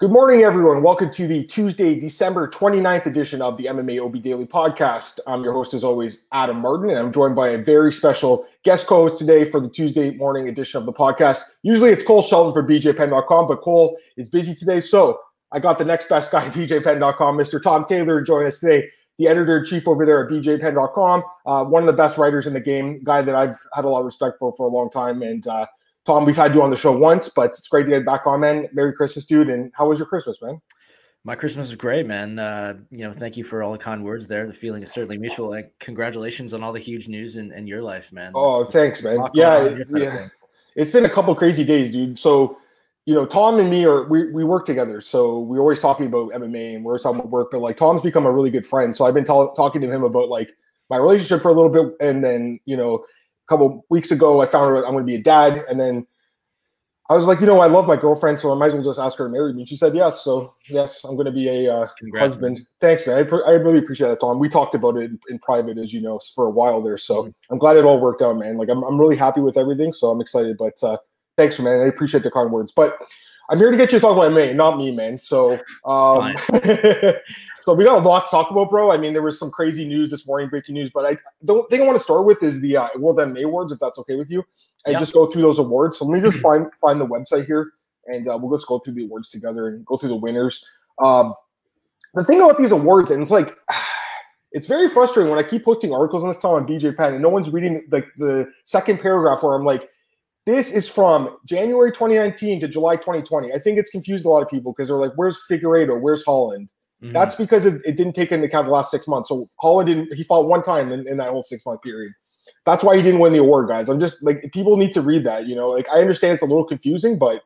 Good morning, everyone. Welcome to the Tuesday, December 29th edition of the MMA OB Daily Podcast. I'm your host, as always, Adam Martin, and I'm joined by a very special guest co host today for the Tuesday morning edition of the podcast. Usually it's Cole Shelton for BJPenn.com, but Cole is busy today. So I got the next best guy at BJPenn.com, Mr. Tom Taylor, to join us today, the editor in chief over there at BJPenn.com, uh, one of the best writers in the game, guy that I've had a lot of respect for for a long time. And, uh, Tom, we've had you on the show once, but it's great to get back on, man. Merry Christmas, dude. And how was your Christmas, man? My Christmas was great, man. Uh, you know, thank you for all the kind words there. The feeling is certainly mutual. And congratulations on all the huge news in, in your life, man. Oh, thanks, man. Yeah, yeah. It's been a couple crazy days, dude. So, you know, Tom and me are we, we work together, so we're always talking about MMA and we're talking about work. But like, Tom's become a really good friend, so I've been t- talking to him about like my relationship for a little bit, and then you know, couple weeks ago, I found out I'm going to be a dad, and then I was like, you know, I love my girlfriend, so I might as well just ask her to marry me. She said yes. So yes, I'm going to be a uh, husband. Man. Thanks, man. I, pr- I, really appreciate that, Tom. We talked about it in, in, private, as you know, for a while there. So mm-hmm. I'm glad it all worked out, man. Like I'm, I'm really happy with everything. So I'm excited. But uh, thanks, man. I appreciate the kind words. But I'm here to get you to talk about MMA, not me, man. So um, So we got a lot to talk about, bro. I mean, there was some crazy news this morning, breaking news. But I don't think I want to start with is the uh, World MMA Awards, if that's okay with you, and just go through those awards. So let me just find find the website here, and uh, we'll just go through the awards together and go through the winners. Um, the thing about these awards, and it's like. It's very frustrating when I keep posting articles on this time on BJ Penn and no one's reading the, the second paragraph where I'm like, this is from January 2019 to July 2020. I think it's confused a lot of people because they're like, where's Figueiredo? Where's Holland? Mm-hmm. That's because it, it, didn't take into account the last six months. So Holland didn't, he fought one time in, in that whole six month period. That's why he didn't win the award, guys. I'm just like, people need to read that, you know, like I understand it's a little confusing, but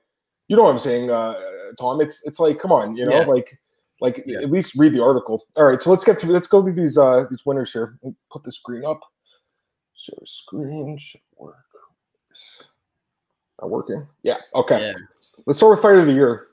you know what I'm saying, uh, Tom? It's, it's like, come on, you know, yeah. like, like yeah. at least read the article. All right. So let's get to, let's go through these, uh, these winners here. Put the screen up. Share screen should work. Not working. Yeah. Okay. Yeah. Let's start with fight of the year.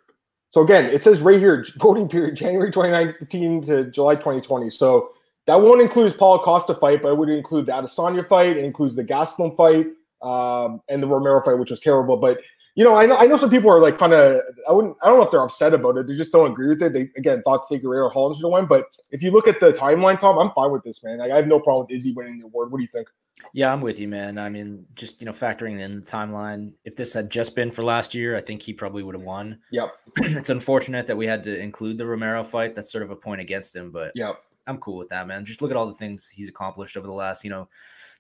So again, it says right here, voting period January 2019 to July 2020. So that won't include his Paulo Costa fight, but it would include the Adesanya fight. It includes the Gastelum fight um, and the Romero fight, which was terrible. But you know, I know I know some people are like kind of I wouldn't I don't know if they're upset about it. They just don't agree with it. They again thought Figueiredo or Holland should have won. But if you look at the timeline, Tom, I'm fine with this, man. Like, I have no problem with Izzy winning the award. What do you think? Yeah, I'm with you, man. I mean, just you know, factoring in the timeline, if this had just been for last year, I think he probably would have won. Yep. it's unfortunate that we had to include the Romero fight. That's sort of a point against him, but yep. I'm cool with that, man. Just look at all the things he's accomplished over the last, you know,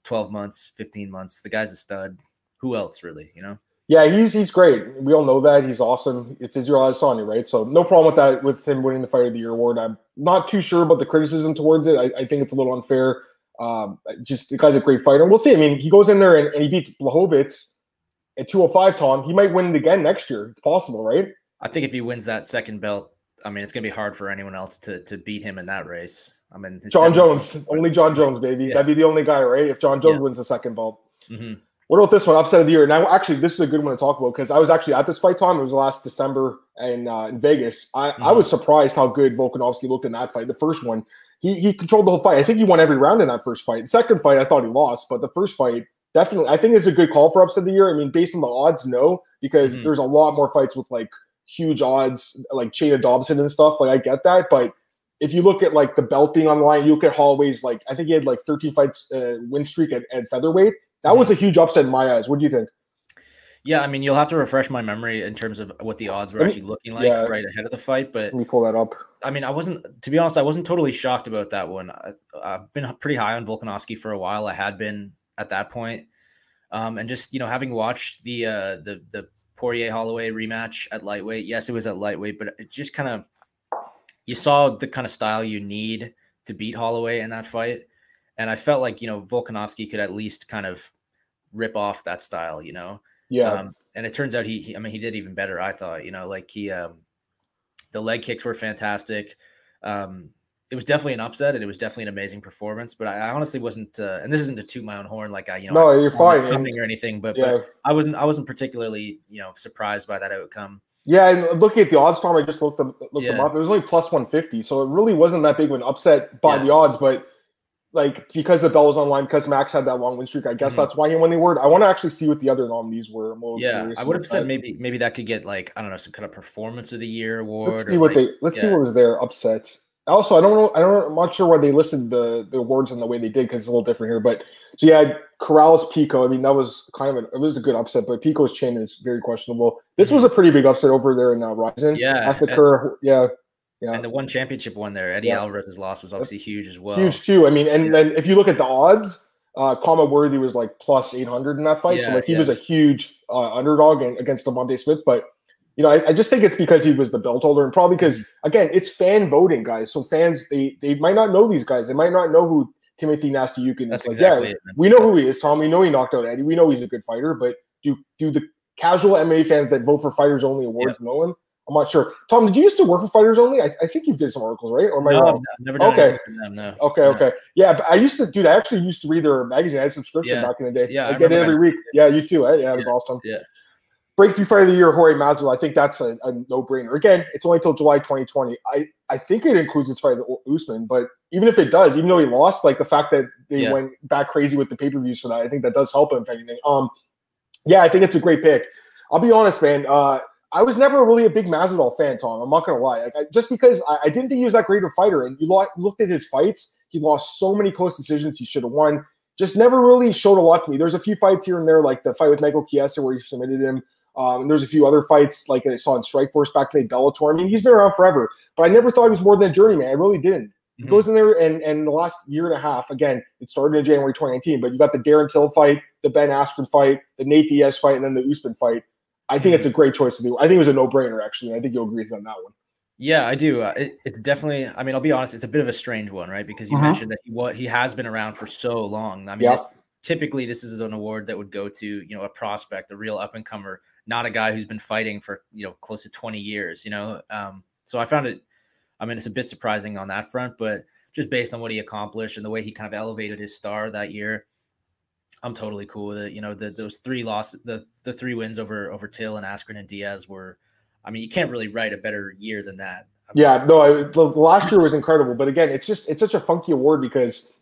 12 months, 15 months. The guy's a stud. Who else, really? You know. Yeah, he's he's great. We all know that he's awesome. It's Israel Adesanya, right? So no problem with that. With him winning the Fight of the Year award, I'm not too sure about the criticism towards it. I, I think it's a little unfair. Um, just the guy's a great fighter. We'll see. I mean, he goes in there and, and he beats Blachowicz at 205, Tom. He might win it again next year. It's possible, right? I think if he wins that second belt, I mean, it's going to be hard for anyone else to to beat him in that race. I mean, Jon Jones, only Jon Jones, baby. Yeah. That'd be the only guy, right? If Jon Jones yeah. wins the second belt. Mm-hmm. What about this one? Upset of the year. Now, actually, this is a good one to talk about because I was actually at this fight, Tom. It was last December in uh, in Vegas. I, mm-hmm. I was surprised how good Volkanovski looked in that fight. The first one, he he controlled the whole fight. I think he won every round in that first fight. The second fight, I thought he lost, but the first fight, definitely, I think it's a good call for upset of the year. I mean, based on the odds, no, because mm-hmm. there's a lot more fights with like huge odds, like Chaina Dobson and stuff. Like I get that, but if you look at like the belt being on the line, you look at Holloway's like I think he had like 13 fights uh, win streak at, at featherweight. That was a huge upset in my eyes. What do you think? Yeah, I mean, you'll have to refresh my memory in terms of what the odds were actually looking like yeah. right ahead of the fight. But let me pull that up. I mean, I wasn't, to be honest, I wasn't totally shocked about that one. I, have been pretty high on Volkanovski for a while. I had been at that point. Um, and just you know, having watched the uh, the the Poirier Holloway rematch at lightweight, yes, it was at lightweight, but it just kind of you saw the kind of style you need to beat Holloway in that fight. And I felt like, you know, Volkanovski could at least kind of rip off that style, you know? Yeah. Um, and it turns out he, he, I mean, he did even better, I thought, you know, like he, um, the leg kicks were fantastic. Um, it was definitely an upset and it was definitely an amazing performance, but I, I honestly wasn't, uh, and this isn't to toot my own horn, like I, you know, no, you're fine or anything, but, yeah. but I wasn't, I wasn't particularly, you know, surprised by that outcome. Yeah, and looking at the odds farm, I just looked them looked yeah. them up. It was only plus one fifty, so it really wasn't that big of an upset by yeah. the odds. But like because the bell was online because Max had that long win streak. I guess mm-hmm. that's why he won the award. I want to actually see what the other nominees were. yeah, I would have said that. maybe maybe that could get like I don't know some kind of performance of the year award. Let's see what like, they. Let's yeah. see what was their upset. Also, I don't know. I don't. I'm not sure why they listed the the awards in the way they did because it's a little different here. But so yeah, Corrales Pico. I mean, that was kind of an, it was a good upset, but Pico's chin is very questionable. This mm-hmm. was a pretty big upset over there in uh, Rizin. Yeah, Kerr. Yeah, yeah. And the one championship one there, Eddie yeah. Alvarez's loss was obviously huge as well. Huge too. I mean, and then if you look at the odds, uh Khama Worthy was like plus 800 in that fight. Yeah, so like he yeah. was a huge uh, underdog against Devonte Smith. But, you know, I, I, just think it's because he was the belt holder and probably because, again, it's fan voting, guys. So fans, they they might not know these guys. They might not know who Timothy Nastyukhin is. That's like, exactly yeah, it, we know who he is, Tom. We know he knocked out Eddie. We know he's a good fighter. But do, do the casual MMA fans that vote for fighters only awards know him? I'm not sure. Tom, did you used to work for Fighters Only? I, I think you've did some articles, right? Or am I no, wrong? No, never okay. Them, no. Okay, no. okay. Yeah, I used to, dude. I actually used to read their magazine. I had subscription yeah. back in the day. Yeah, I, I get it every week. Yeah, you too. Eh? Yeah, it was yeah. awesome. Yeah. Breakthrough Fight of the Year, Jorge Masvidal. I think that's a, a no-brainer. Again, it's only until July 2020. I, I think it includes his fight with Usman, but even if it does, even though he lost, like the fact that they yeah. went back crazy with the pay-per-views for that, I think that does help him. If anything, um, yeah, I think it's a great pick. I'll be honest, man. Uh, I was never really a big Masvidal fan, Tom. I'm not gonna lie. Like, I, just because I, I, didn't think he was that great of a fighter, and you lo- looked at his fights, he lost so many close decisions he should have won. Just never really showed a lot to me. There's a few fights here and there, like the fight with Michael Chiesa where he submitted him. Um, there's a few other fights like I saw in Strikeforce back in the Bellator. I mean, he's been around forever, but I never thought he was more than a journeyman. I really didn't. Mm-hmm. He goes in there and and the last year and a half, again, it started in January 2019, but you got the Darren Till fight, the Ben Askren fight, the Nate Diaz fight, and then the Usman fight. I think it's a great choice to do. I think it was a no brainer, actually. I think you'll agree with me on that one. Yeah, I do. Uh, it, it's definitely. I mean, I'll be honest. It's a bit of a strange one, right? Because you uh-huh. mentioned that he what he has been around for so long. I mean, yep. this, typically this is an award that would go to you know a prospect, a real up and comer, not a guy who's been fighting for you know close to twenty years. You know, um, so I found it. I mean, it's a bit surprising on that front, but just based on what he accomplished and the way he kind of elevated his star that year, I'm totally cool with it. You know, the, those three losses, the the three wins over over Till and Askren and Diaz were, I mean, you can't really write a better year than that. I mean, yeah, no, I, the last year was incredible, but again, it's just it's such a funky award because,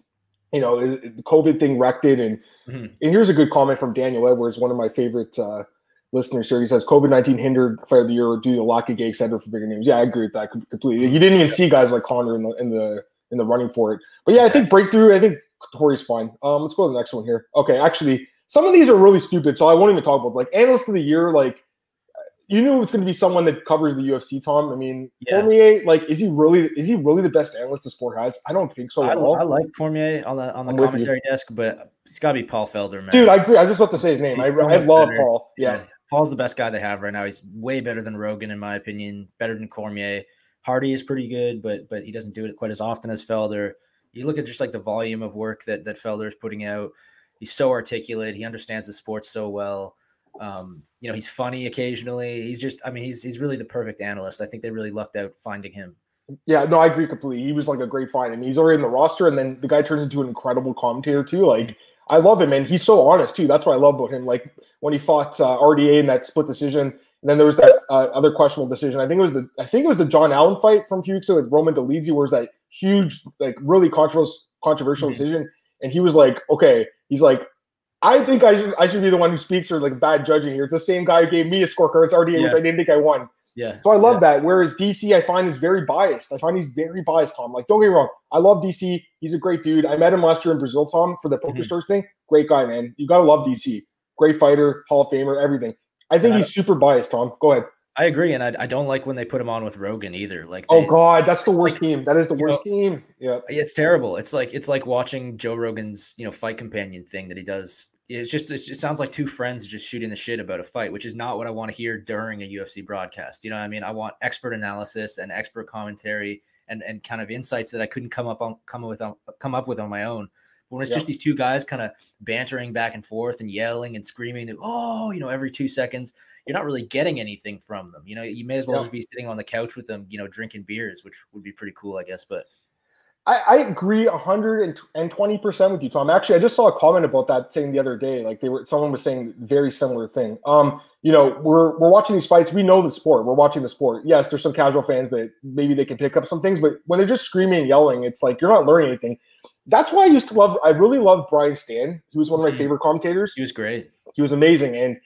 you know, the COVID thing wrecked it, and mm-hmm. and here's a good comment from Daniel Edwards, one of my favorite uh, listeners here. He says COVID nineteen hindered Fight of the Year due to the of gay center for bigger names. Yeah, I agree with that completely. You didn't even see guys like Conor in the in the in the running for it, but yeah, I think breakthrough. I think Tori's fine. Um, let's go to the next one here. Okay, actually, some of these are really stupid, so I won't even talk about like analyst of the year. Like, you knew it was going to be someone that covers the UFC. Tom, I mean, yeah. Cormier, like, is he really is he really the best analyst the sport has? I don't think so I, I like Cormier on the on the I'm commentary desk, but it's got to be Paul Felder, man. Dude, I agree. I just want to say his name. I, I love better. Paul. Yeah. yeah. Paul's the best guy they have right now. He's way better than Rogan, in my opinion. Better than Cormier. Hardy is pretty good, but but he doesn't do it quite as often as Felder you look at just like the volume of work that that Felder is putting out. He's so articulate. He understands the sport so well. Um, you know, he's funny occasionally. He's just, I mean, he's he's really the perfect analyst. I think they really lucked out finding him. Yeah, no, I agree completely. He was like a great find. I mean, he's already in the roster, and then the guy turned into an incredible commentator too. Like, I love him, and he's so honest too. That's what I love about him. Like when he fought uh, RDA in that split decision, and then there was that uh, other questionable decision. I think it was the I think it was the John Allan fight from a few weeks ago with Roman Dolidze, where it was that huge, like really controversial controversial mm-hmm. decision. And he was like, okay, he's like, I think I should I should be the one who speaks or like bad judging here. It's the same guy who gave me a scorecard. It's RDA, yeah. which I didn't think I won. Yeah. So I love yeah. that. Whereas DC, I find is very biased. I find he's very biased, Tom. Like, don't get me wrong. I love DC. He's a great dude. I met him last year in Brazil, Tom, for the poker mm-hmm. stores thing. Great guy, man. You gotta love DC. Great fighter, Hall of Famer, everything. I think he's super biased, Tom. Go ahead. I agree, and I, I don't like when they put him on with Rogan either. Like, oh, they, oh god, that's the worst like, team. That is the worst know, team. Yeah, it's terrible. It's like it's like watching Joe Rogan's you know fight companion thing that he does. It's just it sounds like two friends just shooting the shit about a fight, which is not what I want to hear during a UFC broadcast. You know what I mean? I want expert analysis and expert commentary and and kind of insights that I couldn't come up on come with on, come up with on my own. But when it's just these two guys kind of bantering back and forth and yelling and screaming, oh, you know, every two seconds, you're not really getting anything from them. You know, you may as well yeah. just be sitting on the couch with them, you know, drinking beers, which would be pretty cool, I guess. But I, I agree 120% with you, Tom. Actually, I just saw a comment about that saying the other day, like they were someone was saying very similar thing. Um, you know, we're we're watching these fights, we know the sport, we're watching the sport. Yes, there's some casual fans that maybe they can pick up some things, but when they're just screaming and yelling, it's like you're not learning anything that's why I used to love. I really loved Brian Stann. He was one of my mm-hmm. favorite commentators. He was great. He was amazing, and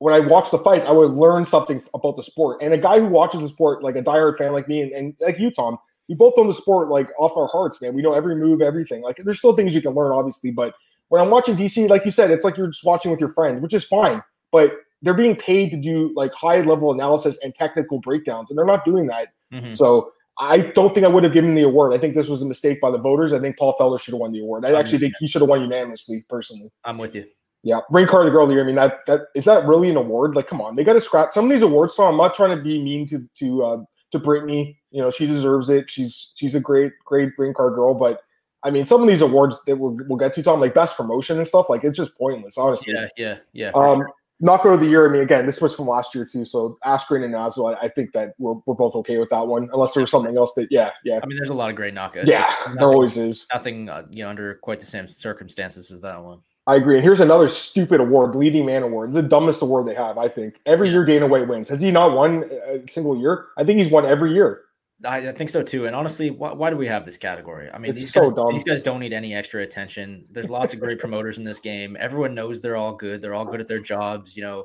when I watched the fights, I would learn something about the sport. And a guy who watches the sport, like a diehard fan like me, and, and like you, Tom, we both know the sport like off our hearts, man. We know every move, everything. Like there's still things you can learn, obviously, but when I'm watching DC, like you said, it's like you're just watching with your friends, which is fine. But they're being paid to do like high level analysis and technical breakdowns, and they're not doing that. Mm-hmm. So I don't think I would have given the award. I think this was a mistake by the voters. I think Paul Felder should have won the award. I actually think he should have won unanimously, personally. I'm with you. Yeah, Ring Car the Girl of the Year. I mean, that that is that really an award? Like, come on, they got to scrap some of these awards. So I'm not trying to be mean to to uh, to Brittany. You know, she deserves it. She's she's a great great Ring Car girl. But I mean, some of these awards that we'll, we'll get to, Tom, like best promotion and stuff, like it's just pointless, honestly. Yeah, yeah, yeah. Um, sure. Knockout of the year. I mean, again, this was from last year too. So Askren and Naslo, I, I, think that we're, we're both okay with that one, unless there was something else that, yeah, yeah. I mean, there's a lot of great knockouts. Yeah, nothing, there always is. Nothing, uh, you know, under quite the same circumstances as that one. I agree. And here's another stupid award, leading man award. The dumbest award they have, I think. Every year Dana White wins. Has he not won a single year? I think he's won every year. I, think so too. And honestly, why, why, do we have this category? I mean, it's these so guys, dumb. these guys don't need any extra attention. There's lots of great promoters in this game. Everyone knows they're all good. They're all good at their jobs. You know,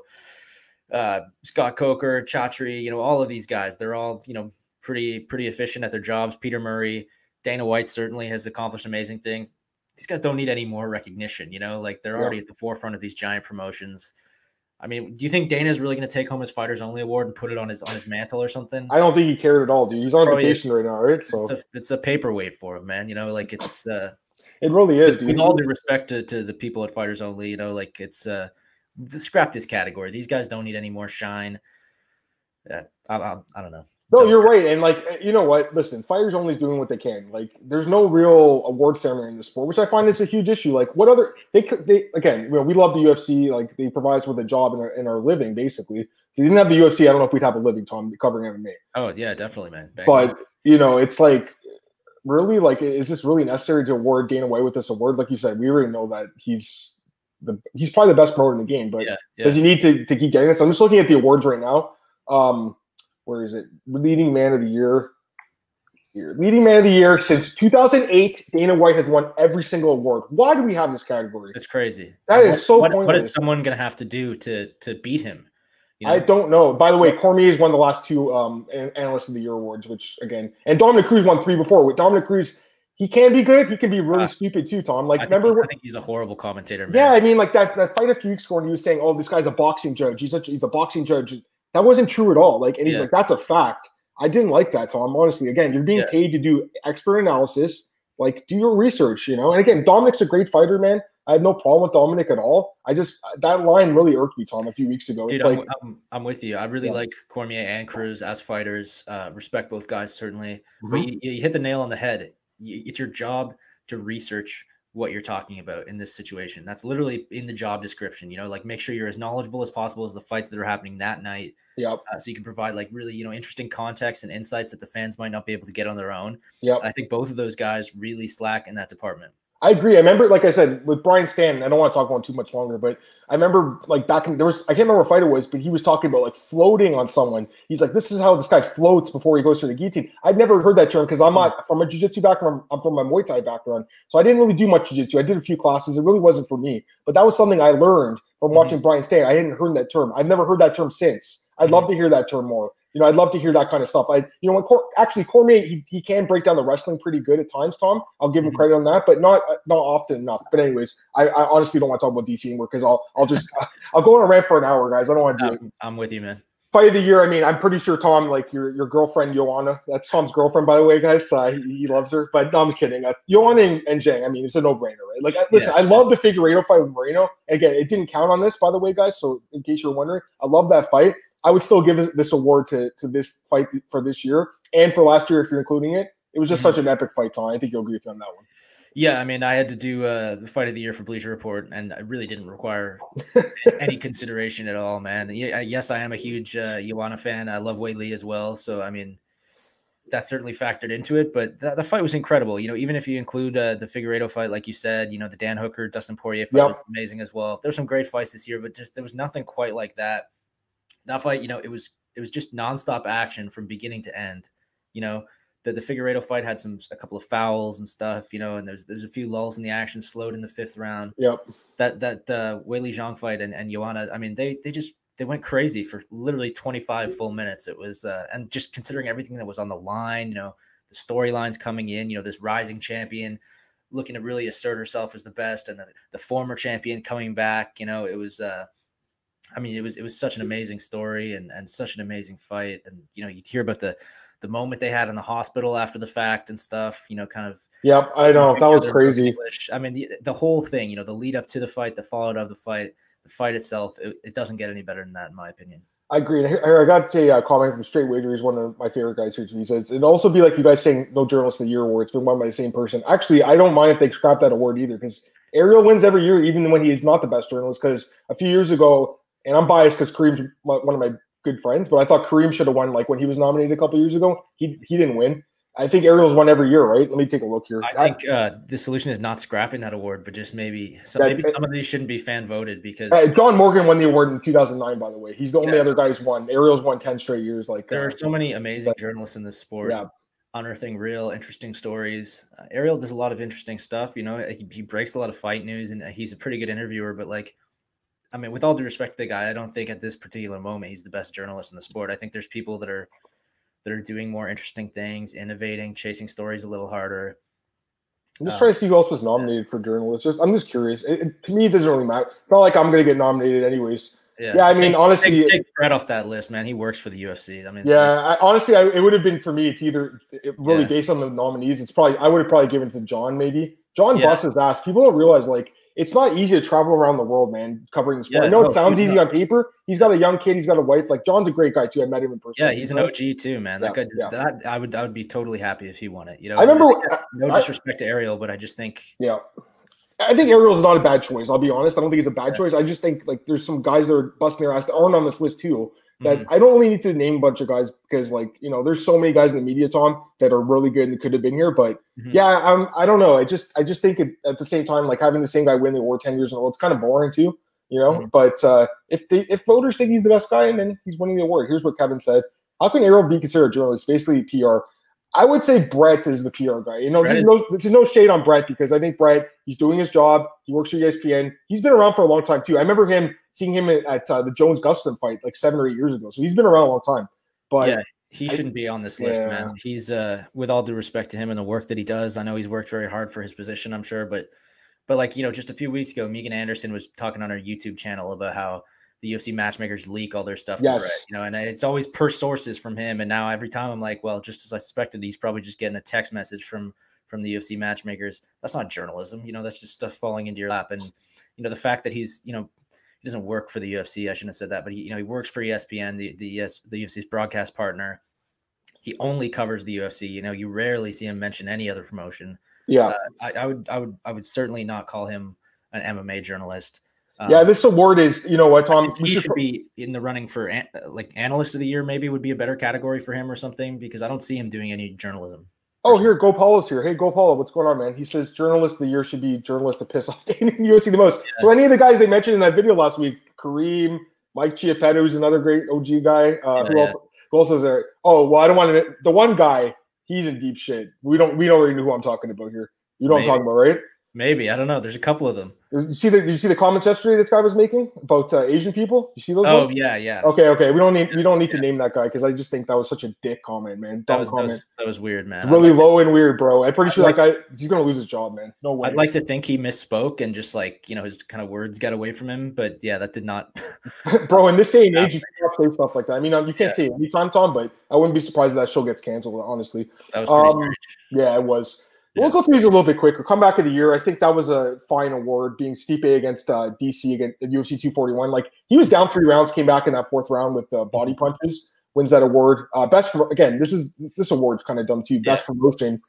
uh, Scott Coker, Chatri, you know, all of these guys, they're all, you know, pretty, pretty efficient at their jobs. Peter Murray, Dana White certainly has accomplished amazing things. These guys don't need any more recognition, you know, like they're yeah. already at the forefront of these giant promotions. I mean, do you think Dana is really going to take home his Fighters Only award and put it on his on his mantle or something? I don't think he cared at all, dude. He's it's on vacation right now, right? So it's a, it's a paperweight for him, man. You know, like it's uh, it really is. With, with all due respect to, to the people at Fighters Only, you know, like it's uh, scrap this category. These guys don't need any more shine. Yeah, I, I, I don't know. No, you're right. And like, you know what? Listen, fighters only is doing what they can. Like, there's no real award ceremony in the sport, which I find is a huge issue. Like, what other they could they again? You know, we love the UFC. Like, they provide us with a job and our, in our living, basically. If you didn't have the UFC, I don't know if we'd have a living, Tom, covering MMA. Oh yeah, definitely, man. But you know, it's like really like, is this really necessary to award Dana White with this award? Like you said, we already know that he's the he's probably the best promoter in the game, but yeah, yeah. does he need to to keep getting this? I'm just looking at the awards right now. Um, where is it? Leading man of the year. Here. Leading man of the year since 2008, Dana White has won every single award. Why do we have this category? It's crazy. That is so. What, what is someone going to have to do to to beat him? You know? I don't know. By the way, Cormier has won the last two um, Analyst of the Year awards, which again, and Dominick Cruz won three before. With Dominick Cruz, he can be good. He can be really uh, stupid too, Tom. Like, I remember? I think he's a horrible commentator. Man. Yeah, I mean, like that that fight a few weeks ago, and he was saying, "Oh, this guy's a boxing judge. He's such he's a boxing judge." That wasn't true at all. Like, and he's yeah. like, that's a fact. I didn't like that, Tom. Honestly, again, you're being yeah. paid to do expert analysis. Like, do your research, you know. And again, Dominick's a great fighter, man. I had no problem with Dominic at all. I just that line really irked me, Tom, a few weeks ago. Dude, it's I'm, like I'm, I'm, with you. I really yeah. like Cormier and Cruz as fighters. Uh, respect both guys certainly, mm-hmm. but you, you, hit the nail on the head. it's your job to research what you're talking about in this situation. That's literally in the job description. You know, like make sure you're as knowledgeable as possible as the fights that are happening that night. Yep. Uh, so you can provide like really, you know, interesting context and insights that the fans might not be able to get on their own. Yeah. I think both of those guys really slack in that department. I agree. I remember, like I said, with Brian Stann, I don't want to talk about too much longer, but I remember like back in there was I can't remember what fight it was, but he was talking about like floating on someone. He's like, this is how this guy floats before he goes to the guillotine. I'd never heard that term because I'm not from a jiu-jitsu background, I'm from my Muay Thai background. So I didn't really do much jiu-jitsu. I did a few classes. It really wasn't for me. But that was something I learned from mm-hmm. watching Brian Stann. I hadn't heard that term. I've never heard that term since. I'd mm-hmm. love to hear that term more you know, I'd love to hear that kind of stuff. I, you know, when Cor- actually Cormier, he, he can break down the wrestling pretty good at times, Tom. I'll give him mm-hmm. credit on that, but not not often enough. But anyways, I, I honestly don't want to talk about DC anymore because I'll I'll just I'll go on a rant for an hour, guys. I don't want to do it. I'm with you, man. Fight of the year. I mean, I'm pretty sure Tom, like your your girlfriend Joanna, that's Tom's girlfriend, by the way, guys. Uh, he, he, loves her, but no, I'm just kidding. Uh, Joanna and, and Zhang. I mean, it's a no brainer, right? Like, listen, yeah. I love the Figueiredo fight with Moreno. Again, it didn't count on this, by the way, guys. So in case you're wondering, I love that fight. I would still give this award to to this fight for this year and for last year if you're including it. It was just mm-hmm. such an epic fight, Tom. I think you'll agree with me on that one. Yeah, I mean, I had to do uh, the fight of the year for Bleacher Report, and I really didn't require any consideration at all, man. Yes, I am a huge uh, fan. I love Weili as well, so I mean, that certainly factored into it. But the, the fight was incredible. You know, even if you include uh, the Figueiredo fight, like you said, you know, the Dan Hooker, Dustin Poirier fight yep. was amazing as well. There There's some great fights this year, but just there was nothing quite like that that fight, you know, it was it was just nonstop action from beginning to end. You know, the the Figueiredo fight had some a couple of fouls and stuff, you know, and there's there's a few lulls in the action, slowed in the fifth round. Yep. That that uh, Weili Zhang fight and and Joanna, I mean, they they just they went crazy for literally 25 full minutes. It was uh, and just considering everything that was on the line, you know, the storylines coming in, you know, this rising champion looking to really assert herself as the best, and the, the former champion coming back, you know, it was. uh I mean, it was it was such an amazing story and and such an amazing fight, and you know, you'd hear about the the moment they had in the hospital after the fact and stuff, you know, kind of. Yep, I know that was crazy. English. I mean, the, the whole thing, you know, the lead up to the fight, the fallout of the fight, the fight itself, it, it doesn't get any better than that, in my opinion. I agree. I got a uh, comment from Straight Wager. He's one of my favorite guys here. He says it'd also be like you guys saying no journalist of the year award. It's been won by the same person. Actually, I don't mind if they scrap that award either because Ariel wins every year, even when he is not the best journalist. Because a few years ago, and I'm biased because Kareem's one of my good friends, but I thought Kareem should have won like when he was nominated a couple years ago. He he didn't win. I think Ariel's won every year, right? Let me take a look here. I think uh, the solution is not scrapping that award, but just maybe some, maybe some of these shouldn't be fan voted because uh, John Morgan won the award in 2009. By the way, he's the only yeah. other guy who's won. Ariel's won 10 straight years. Like there uh, are so many amazing but, journalists in this sport. Yeah. Unearthing real interesting stories. Uh, Ariel does a lot of interesting stuff. You know, he, he breaks a lot of fight news, and he's a pretty good interviewer. But like, I mean, with all due respect to the guy, I don't think at this particular moment he's the best journalist in the sport. I think there's people that are that are doing more interesting things, innovating, chasing stories a little harder. I'm just um, trying to see who else was nominated for journalists. Just I'm just curious. It, it, to me, it doesn't really matter. It's Not like I'm going to get nominated anyways. Yeah, yeah I mean, take, honestly, take, take Brett off that list, man. He works for the UFC. I mean, yeah, I, honestly, I, it would have been for me. It's either it, really yeah. based on the nominees. It's probably I would have probably given to John maybe. John yeah. busts his ass. People don't realize like it's not easy to travel around the world, man, covering the sport. Yeah, I know no, it sounds easy not. on paper. He's got a young kid, he's got a wife. Like John's a great guy too. I met him in person. Yeah, he's an OG too, man. That yeah, could yeah. that I would I would be totally happy if he won it. You know, I remember no disrespect I, to Ariel, but I just think yeah. I think Ariel's not a bad choice. I'll be honest. I don't think it's a bad yeah. choice. I just think like there's some guys that are busting their ass that aren't on this list too that mm-hmm. I don't really need to name a bunch of guys because like you know there's so many guys in the media Tom that are really good and could have been here but mm-hmm. yeah I'm I don't know I just I just think it, at the same time like having the same guy win the award 10 years in a row it's kind of boring too you know mm-hmm. but uh, if they, if voters think he's the best guy and then he's winning the award here's what Kevin said how can Ariel be considered a journalist basically PR I would say Brett is the PR guy. You know, there's no, there's no shade on Brett because I think Brett, he's doing his job. He works for ESPN. He's been around for a long time too. I remember him seeing him at, at uh, the Jones Gustafsson fight like seven or eight years ago. So he's been around a long time. But yeah, he shouldn't be on this list, yeah. man. He's uh, with all due respect to him and the work that he does. I know he's worked very hard for his position. I'm sure, but but like you know, just a few weeks ago, Megan Anderson was talking on her YouTube channel about how the UFC matchmakers leak all their stuff yes. You know, and it's always per sources from him. And now every time I'm like, well, just as I suspected, he's probably just getting a text message from from the UFC matchmakers. That's not journalism, you know, that's just stuff falling into your lap. And you know, the fact that he's, you know, doesn't work for the UFC. I shouldn't have said that, but he, you know, he works for ESPN, the the ES, the UFC's broadcast partner. He only covers the UFC. You know, you rarely see him mention any other promotion. Yeah, uh, I, I would, I would, I would certainly not call him an MMA journalist. Um, yeah, this award is, you know what, Tom? He should, should be in the running for an, like analyst of the year. Maybe would be a better category for him or something because I don't see him doing any journalism. Oh, here, Go Paulo's here. Hey, Go Paulo, what's going on, man? He says journalist of the year should be journalist to piss off Dana in the UFC the most. Yeah. So any of the guys they mentioned in that video last week, Kareem, Mike Chiappetta, who's another great OG guy. Uh, yeah, who, yeah. Else, who else is there? Oh, well, I don't want to. The one guy, he's in deep shit. We don't. We don't really know who I'm talking about here. You know Maybe. what I'm talking about, right? Maybe I don't know. There's a couple of them. You see the you see the comments yesterday this guy was making about uh, Asian people? You see those? Oh ones? yeah, yeah. Okay, okay. We don't need we don't need yeah. to name that guy because I just think that was such a dick comment, man. That was, comment. that was, that was weird, man. really low and weird, bro. I'm pretty I'd sure like, that guy he's gonna lose his job, man. No way. I'd like to think he misspoke and just like you know his kind of words got away from him, but yeah, that did not. bro, in this day and age, you can't say stuff like that. I mean, you can't yeah. say it anytime, Tom, but I wouldn't be surprised if that show gets canceled. Honestly, that was um. Yeah, it was. We'll go through these a little bit quicker. Come back of the year. I think that was a fine award being Stipe against uh, DC against UFC 241. Like he was down three rounds, came back in that fourth round with uh, body punches, wins that award. Uh, best again, this is this award's kind of dumb too. Best yeah. promotion.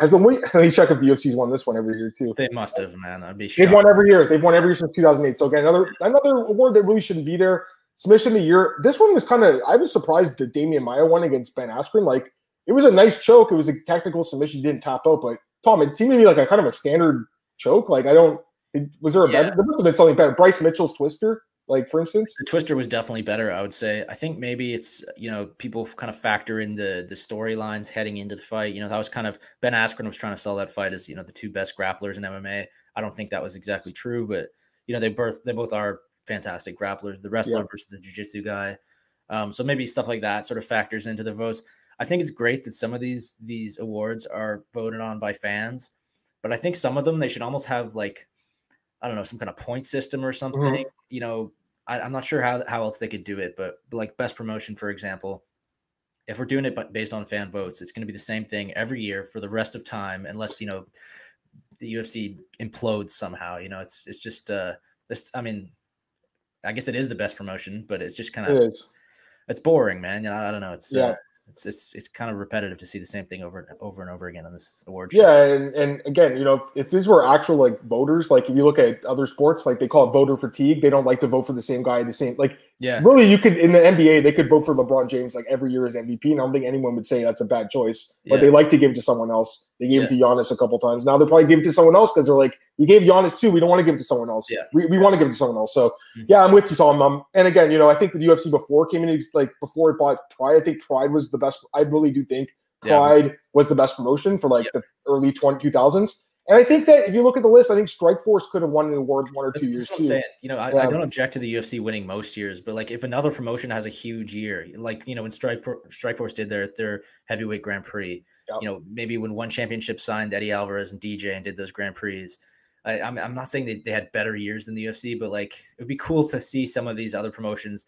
Has the let me check if the UFC's won this one every year too. They must have, man. I'd be. Shocked. They've won every year. They've won every year since 2008. So again, another another award that really shouldn't be there. Submission of the year. This one was kind of. I was surprised that Demian Maia won against Ben Askren. Like it was a nice choke. It was a technical submission. Didn't top out, but Tom, it seemed to me like a kind of a standard choke. Like I don't. It, was there a yeah. better? There must have been something better. Bryce Mitchell's twister. Like for instance, the Twister was definitely better. I would say. I think maybe it's you know people kind of factor in the the storylines heading into the fight. You know that was kind of Ben Askren was trying to sell that fight as you know the two best grapplers in MMA. I don't think that was exactly true, but you know they both they both are fantastic grapplers. The wrestler yeah. versus the jiu-jitsu guy. Um, so maybe stuff like that sort of factors into the votes. I think it's great that some of these these awards are voted on by fans, but I think some of them they should almost have like I don't know some kind of point system or something. Mm-hmm. You know, I, am not sure how how else they could do it, but, but like best promotion, for example, if we're doing it based on fan votes, it's going to be the same thing every year for the rest of time, unless you know the UFC implodes somehow. You know, it's it's just uh this. I mean, I guess it is the best promotion, but it's just kind of it it's boring, man. You know, I don't know. It's uh, yeah. Uh, it's it's it's kind of repetitive to see the same thing over and over and over again on this award show. Yeah, and and again, you know, if these were actual like voters, like if you look at other sports, like they call it voter fatigue. They don't like to vote for the same guy, the same like. Yeah. Really, you could in the NBA, they could vote for LeBron James like every year as MVP, and I don't think anyone would say that's a bad choice. But yeah. they like to give it to someone else. They gave yeah. it to Giannis a couple times. Now they probably give it to someone else because they're like, we gave Giannis too. We don't want to give it to someone else. Yeah. We, we want to give it to someone else. So mm-hmm. yeah, I'm with you, Tom. Um, and again, you know, I think the UFC before came in, like before it bought Pride, I think Pride was the best. I really do think Pride yeah. was the best promotion for like the early 20, 2000s. And I think that if you look at the list, I think Strikeforce could have won an award one or two years too. Saying. You know, I, yeah. I, don't object to the UFC winning most years, but like if another promotion has a huge year, like you know when Strike Strikeforce did their their heavyweight Grand Prix, yep. you know maybe when one championship signed Eddie Alvarez and DJ and did those Grand Prix. I, I'm, I'm not saying they, they had better years than the UFC, but like it would be cool to see some of these other promotions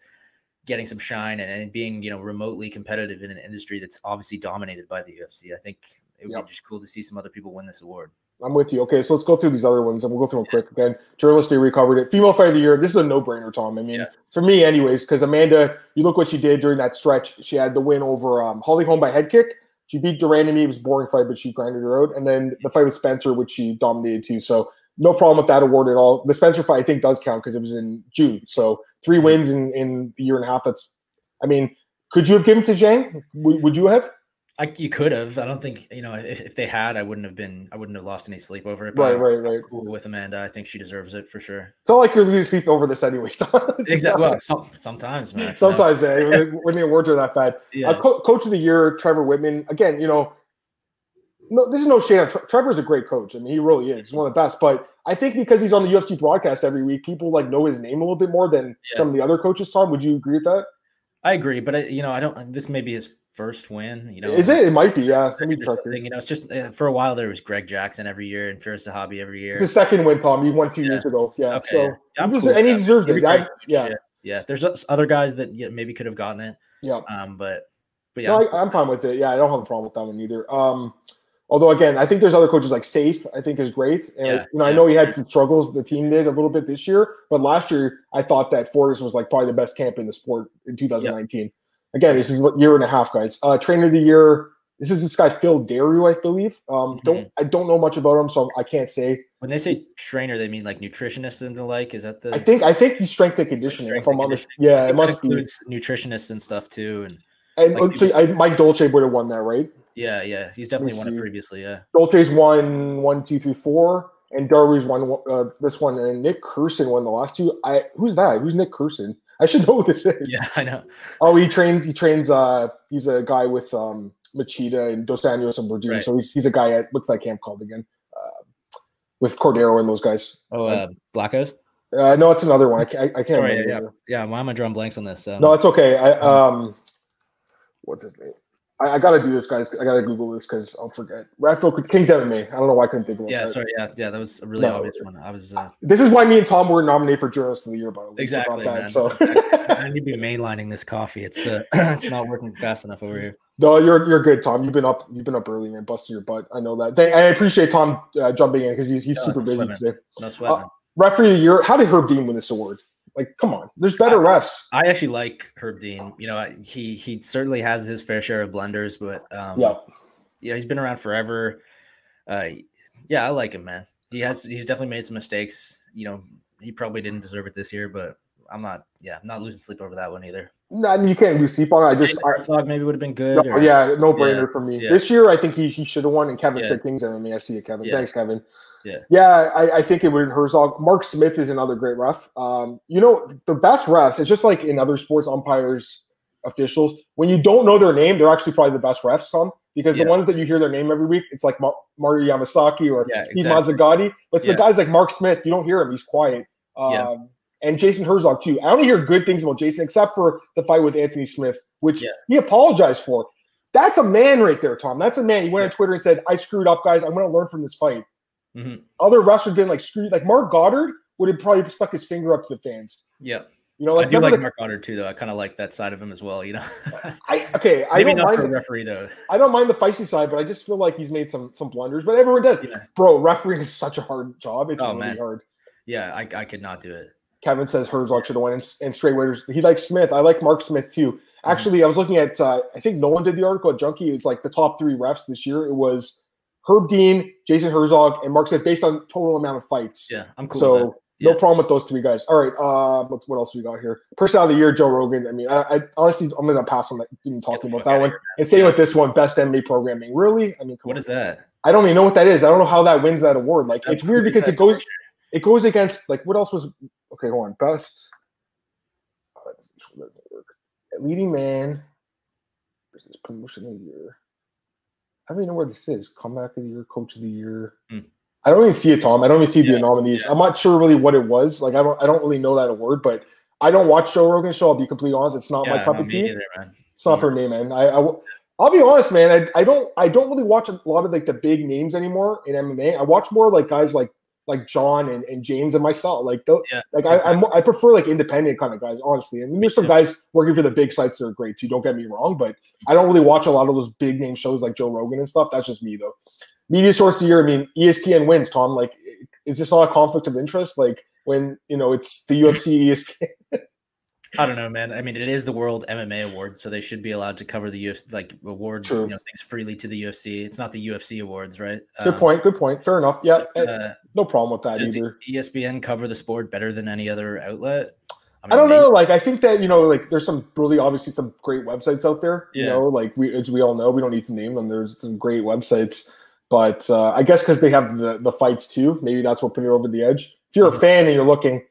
getting some shine and, and being you know remotely competitive in an industry that's obviously dominated by the UFC. I think it would yep. be just cool to see some other people win this award. I'm with you. Okay, so let's go through these other ones and we'll go through them quick. Again, journalistic recovered it. Female fight of the year. This is a no-brainer, Tom. I mean, yeah. for me, anyways, because Amanda, you look what she did during that stretch. She had the win over um, Holly Holm by head kick. She beat de me. It was a boring fight, but she grinded her out. And then the fight with Spencer, which she dominated too. So no problem with that award at all. The Spencer fight, I think, does count because it was in June. So three mm-hmm. wins in in the year and a half. That's, I mean, could you have given to Zhang? W- would you have? I, you could have. I don't think you know if, if they had, I wouldn't have been. I wouldn't have lost any sleep over it. Right, right, right. Cool with Amanda, I think she deserves it for sure. It's not like you're losing sleep over this anyway. exactly. Well, some, sometimes, man. Sometimes, eh, when the awards are that bad. Yeah. Uh, Co- coach of the year, Trevor Wittman. Again, you know, no, this is no shame. Tre- Trevor's a great coach. I mean, he really is. He's one of the best. But I think because he's on the UFC broadcast every week, people like know his name a little bit more than yeah. some of the other coaches. Tom, would you agree with that? I agree, but I, you know, I don't. This may be his first win. You know, is it? It might be. Yeah, let me check. You know, it's just uh, for a while there was Greg Jackson every year and Firas Zahabi every year. It's the second win, Tom. He won two yeah. years ago. Yeah. Okay. So yeah, he cool and he deserves it. Yeah. yeah. Yeah. There's other guys that maybe could have gotten it. Yeah. Um, but but yeah, no, I, am fine with it. Yeah, I don't have a problem with that one either. Um, although again, I think there's other coaches like Safe. I think is great, and yeah, you know, yeah. I know he had some struggles. The team did a little bit this year, but last year I thought that Fortis was like probably the best camp in the sport in 2019. Again, this is a year and a half, guys. Uh, trainer of the year. This is this guy Phil Daru, I believe. Um, mm-hmm. don't I don't know much about him, so I can't say. When they say trainer, they mean like nutritionist and the like. Is that the? I think I think he's strength and conditioning. Strength if I'm yeah, it must be nutritionists and stuff too, and and like, so I, Mike Dolce would have won that, right? Yeah, yeah, he's definitely won it previously. Yeah, Dolce's won one, two, three, four, and Darby's won uh, this one, and Nick Curson won the last two. I who's that? Who's Nick Curson? I should know who this is. Yeah, I know. Oh, he trains. He trains. Uh, he's a guy with um Machida and Dos Anjos and Werdum. Right. So he's he's a guy at what's that camp called again? Uh, with Cordeiro and those guys. Oh, uh, Blackos. Uh, no, it's another one. I can't. I, can't Sorry, yeah, yeah, yeah. Why am I drawing blanks on this? Um, no, it's okay. I um, what's his name? I, I, gotta do this, guys. I gotta Google this because I'll forget. Radfield Kings MMA. I don't know why I couldn't think of it. Yeah, sorry. Yeah, yeah, that was a really no, obvious one. I was. Uh, this is why me and Tom were nominated for Journalist of the Year, by the way. Exactly, man. So I need to be mainlining this coffee. It's uh, it's not working fast enough over here. No, you're you're good, Tom. You've been up. You've been up early, man. Busting your butt. I know that. I appreciate Tom uh, jumping in because he's he's super busy sweat, today. No sweat. Uh, referee of the year. How did Herb Dean win this award? Like, come on, there's better I, refs. I actually like Herb Dean. You know, he he certainly has his fair share of blunders, but um, yeah, yeah, he's been around forever. Uh, yeah, I like him, man. He has he's definitely made some mistakes. You know, he probably didn't deserve it this year, but I'm not. Yeah, I'm not losing sleep over that one either. No, you can't lose sleep on it. I just Herzog maybe would have been good. No, or, yeah, no brainer yeah, for me. Yeah. This year, I think he, he should have won. And Kevin yeah. said things. I mean, I see it, Kevin. Thanks, Kevin. Yeah, yeah, I, I think it would Herzog. Mark Smith is another great ref. Um, you know, the best refs. It's just like in other sports, umpires, officials. When you don't know their name, they're actually probably the best refs. Some because yeah. the ones that you hear their name every week, it's like Mar- Mario Yamasaki or yeah, Steve exactly. Mazzagatti. But it's yeah. the guys like Mark Smith. You don't hear him; he's quiet. Um, yeah. And Jason Herzog too. I only hear good things about Jason, except for the fight with Anthony Smith, which he apologized for. That's a man right there, Tom. That's a man. He went on Twitter and said, "I screwed up, guys. I'm going to learn from this fight." Mm-hmm. Other wrestlers didn't like screw like Marc Goddard would have probably stuck his finger up to the fans. Yeah. You know, like I do like the, Marc Goddard too, though. I kind of like that side of him as well. You know, I okay. I don't mind the referee though. I don't mind the feisty side, but I just feel like he's made some some blunders. But everyone does, yeah. bro. Refereeing is such a hard job. It's oh, really man. hard. Yeah, I, I could not do it. Kevin says Herzog should have won, and, and straight waiters. He likes Smith. I like Mark Smith too. Mm-hmm. Actually, I was looking at. Uh, I think no one did the article at Junkie. It's like the top three refs this year. It was Herb Dean, Jason Herzog, and Mark Smith based on total amount of fights. Yeah, I'm cool. So no problem with those three guys. All right. Uh, what, what else we got here? Person of the year, Joe Rogan. I mean, I, I honestly, I'm gonna pass on that. Even talking about that one. Here, and same yeah. with this one, best MMA programming. Really? I mean, what on. is that? I don't even know what that is. I don't know how that wins that award. Like, That's it's weird because it goes, it goes against like what else was? Okay, hold on. Best. Oh, doesn't work. Leading man versus promotion of the year. I don't even know where this is. Comeback of the year, coach of the year. Hmm. I don't even see it, Tom. I don't even see yeah, the nominees. Yeah. I'm not sure really what it was. Like I don't I don't really know that award, but I don't watch Joe Rogan show. I'll be completely honest. It's not yeah, my cup of tea. It's not for me, man. I, I I'll be honest, man. I, I don't I don't really watch a lot of like the big names anymore in MMA. I watch more like guys like like John and, and James and myself. Like the, yeah, like I I'm, I prefer like independent kind of guys, honestly. And there's some guys working for the big sites that are great too. Don't get me wrong, but I don't really watch a lot of those big name shows like Joe Rogan and stuff. That's just me though media source of the year. I mean, ESPN wins. Tom, like, is this not a conflict of interest? Like when you know it's the UFC, ESPN. I don't know, man. I mean, it is the World MMA Awards, so they should be allowed to cover the UFC, like awards, you know, things freely to the UFC. It's not the UFC awards, right? Good um, point. Good point. Fair enough. Yeah, uh, no problem with that either. ESPN cover the sport better than any other outlet? I, mean, I don't know. Like, I think that you know, like, there's some really obviously some great websites out there. Yeah. You know, like we as we all know, we don't need to name them. There's some great websites but uh, I guess because they have the, the fights too, maybe that's what put it over the edge. If you're a mm-hmm. fan and you're looking,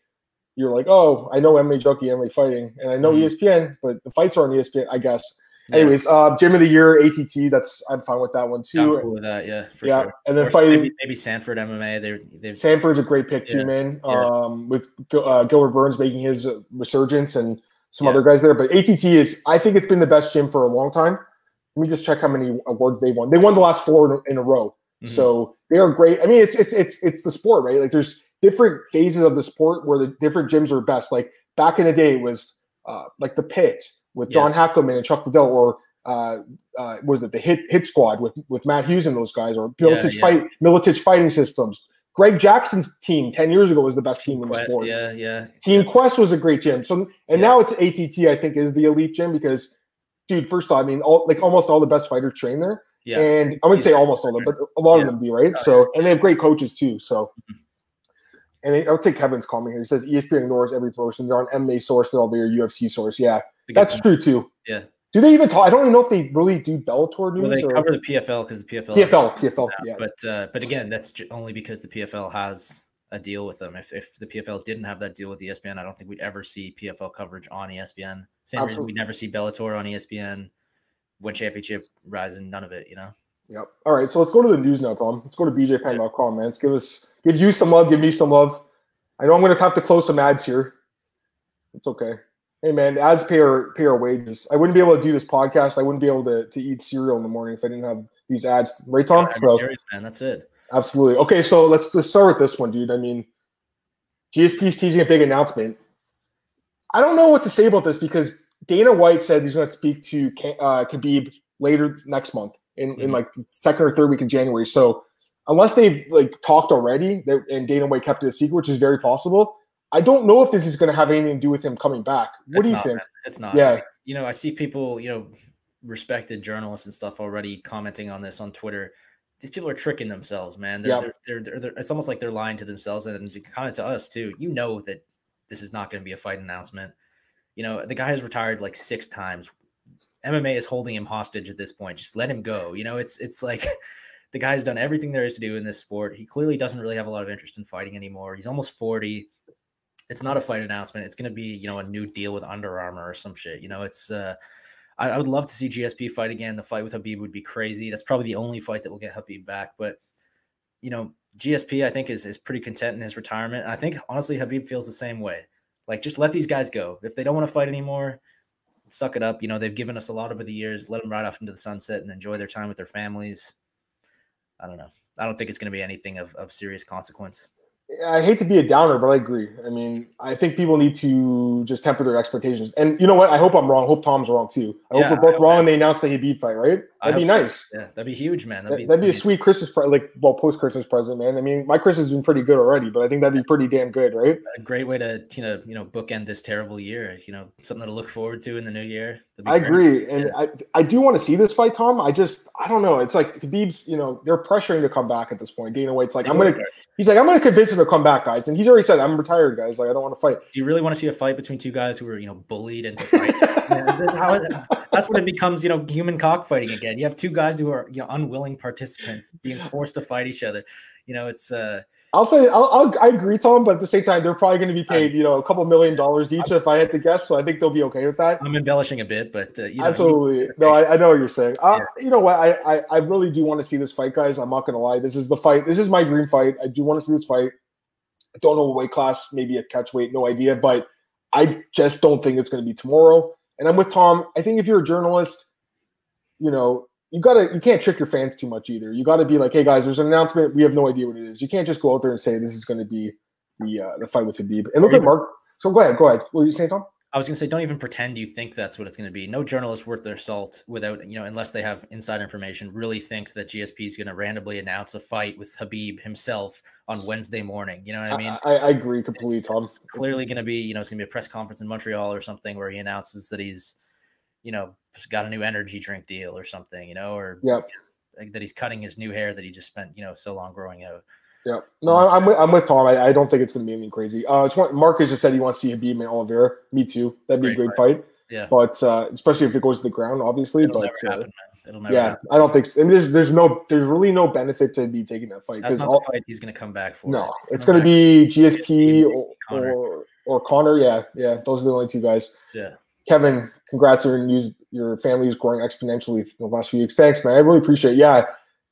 you're like, oh, I know MMA Junkie, MMA Fighting, and I know mm-hmm. ESPN, but the fights are on ESPN, I guess. Yeah. Anyways, uh, Gym of the Year, ATT. That's I'm fine with that one too. Cool with that, yeah, yeah. Sure. And then fighting maybe, maybe, Sanford MMA. They're, Sanford's a great pick too, man. Yeah. Um, with uh, Gilbert Burns making his resurgence and some other guys there, but ATT is I think it's been the best gym for a long time. Let me just check how many awards they won. They won the last four in a row. Mm-hmm. So they are great. I mean, it's it's it's it's the sport, right? Like there's different phases of the sport where the different gyms are best. Like back in the day, it was uh, like the pit with yeah. John Hackleman and Chuck Liddell, or uh, uh, was it the hit hit squad with with Matt Hughes and those guys, or Miletich yeah, yeah. fight Miletich fighting systems. Greg Jackson's team ten years ago was the best team, team in the sport. Yeah, yeah. Team Quest was a great gym. So and now it's ATT. I think is the elite gym because, dude, first off, I mean, all like almost all the best fighters train there. Yeah. And I wouldn't say almost all of them, but a lot yeah. of them be right. So, and they have great coaches too. So, mm-hmm. And I'll take Kevin's comment here. He says ESPN ignores every promotion. They're on MMA source, they're all their UFC source. Yeah, that's true too. Yeah. Do they even talk? I don't even know if they really do Bellator news. Well, they or... cover the PFL because the PFL. PFL, PFL, yeah. But uh, but again, that's only because the PFL has a deal with them. If if the PFL didn't have that deal with ESPN, I don't think we'd ever see PFL coverage on ESPN. Same Absolutely. reason we never see Bellator on ESPN. Win championship, Rizin, none of it. You know. Yep. All right. So let's go to the news now, Tom. Let's go to bjpenn.com, man. Let's give us give you some love, give me some love. I know I'm gonna have to close some ads here. It's okay. Hey man, ads pay our pay our wages. I wouldn't be able to do this podcast. I wouldn't be able to, to eat cereal in the morning if I didn't have these ads. Right, Tom? So, man, that's it. Absolutely. Okay, so let's let's start with this one, dude. I mean, GSP's teasing a big announcement. I don't know what to say about this because Dana White said he's going to speak to uh, Khabib later next month in, mm-hmm. in like second or third week in January. So unless they've like talked already that, and Dana White kept it a secret, which is very possible, I don't know if this is going to have anything to do with him coming back. What it's do you not, think? Man. It's not. Yeah. You know, I see people, you know, respected journalists and stuff already commenting on this on Twitter. These people are tricking themselves, man. They're, yep. they're, they're, they're, it's almost like they're lying to themselves and kind of to us too. You know that this is not going to be a fight announcement. You know, the guy has retired like six times. MMA is holding him hostage at this point. Just let him go. You know, it's it's like The guy's done everything there is to do in this sport. He clearly doesn't really have a lot of interest in fighting anymore. He's almost 40. It's not a fight announcement. It's going to be, you know, a new deal with Under Armour or some shit. You know, it's, uh, I, I would love to see GSP fight again. The fight with Khabib would be crazy. That's probably the only fight that will get Khabib back. But, you know, GSP, I think, is, is pretty content in his retirement. I think, honestly, Khabib feels the same way. Like, just let these guys go. If they don't want to fight anymore, suck it up. You know, they've given us a lot over the years. Let them ride off into the sunset and enjoy their time with their families. I don't know. I don't think it's going to be anything of, of serious consequence. I hate to be a downer, but I agree. I mean, I think people need to just temper their expectations. And you know what? I hope I'm wrong. I hope Tom's wrong too. I yeah, hope we're both wrong and they announced the Khabib fight, right? That'd be nice. Yeah, that'd be huge, man. That'd, be, that'd be a sweet Christmas, pre- like well, post Christmas present, man. I mean, my Christmas has been pretty good already, but I think that'd be pretty damn good, right? A great way to you know you know bookend this terrible year. You know, something to look forward to in the new year. I great. agree, and yeah. I I do want to see this fight, Tom. I just I don't know. It's like Khabib's. You know, they're pressuring to come back at this point. Dana White's like, I'm gonna. He's like, I'm gonna convince him to come back, guys, and he's already said, I'm retired, guys. Like, I don't want to fight. Do you really want to see a fight between two guys who were you know bullied into fight? that's when it becomes you know human cockfighting again. You have two guys who are you know unwilling participants being forced to fight each other. You know, it's uh I'll say I'll, I'll, i agree, Tom, but at the same time, they're probably going to be paid, you know, a couple million dollars each if I had to guess. So I think they'll be okay with that. I'm embellishing a bit, but uh, you know, absolutely. no, I, I, know what you're saying. Uh, yeah. You know what? I, I, I really do want to see this fight, guys. I'm not going to lie. This is the fight. This is my dream fight. I do want to see this fight. I don't know what weight class, maybe a catch weight, no idea, but I just don't think it's going to be tomorrow. And I'm with Tom. I think if you're a journalist, you know, you gotta you can't trick your fans too much either. You gotta be like, hey guys, there's an announcement. We have no idea what it is. You can't just go out there and say this is going to be the uh, the fight with Khabib. And look at Mark. So go ahead, go ahead. What were you saying, Tom? I was going to say, don't even pretend you think that's what it's going to be. No journalist worth their salt without, you know, unless they have inside information, really thinks that GSP is going to randomly announce a fight with Khabib himself on Wednesday morning. You know what I mean? I, I agree completely, it's, Tom. It's clearly going to be, you know, it's going to be a press conference in Montreal or something where he announces that he's, you know, got a new energy drink deal or something, you know, or yep. You know, that he's cutting his new hair that he just spent, you know, so long growing out. Yeah, no, I'm with, I'm with Tom. I, I don't think it's going to be anything crazy. Uh, it's one, Marcus just said he wants to see Khabib and Oliveira. Me too. That'd be great a great fight. fight. Yeah, but uh, especially if it goes to the ground, obviously. It'll but never uh, happen, It'll never yeah, happen. I don't think. So. And there's there's no there's really no benefit to be taking that fight. That's not all, the fight he's going to come back for. No, it's, it's going to be GSP or, Conor. or or Conor. Yeah, yeah, those are the only two guys. Yeah. Kevin, congrats on your your family is growing exponentially in the last few weeks. Thanks, man. I really appreciate. it. Yeah,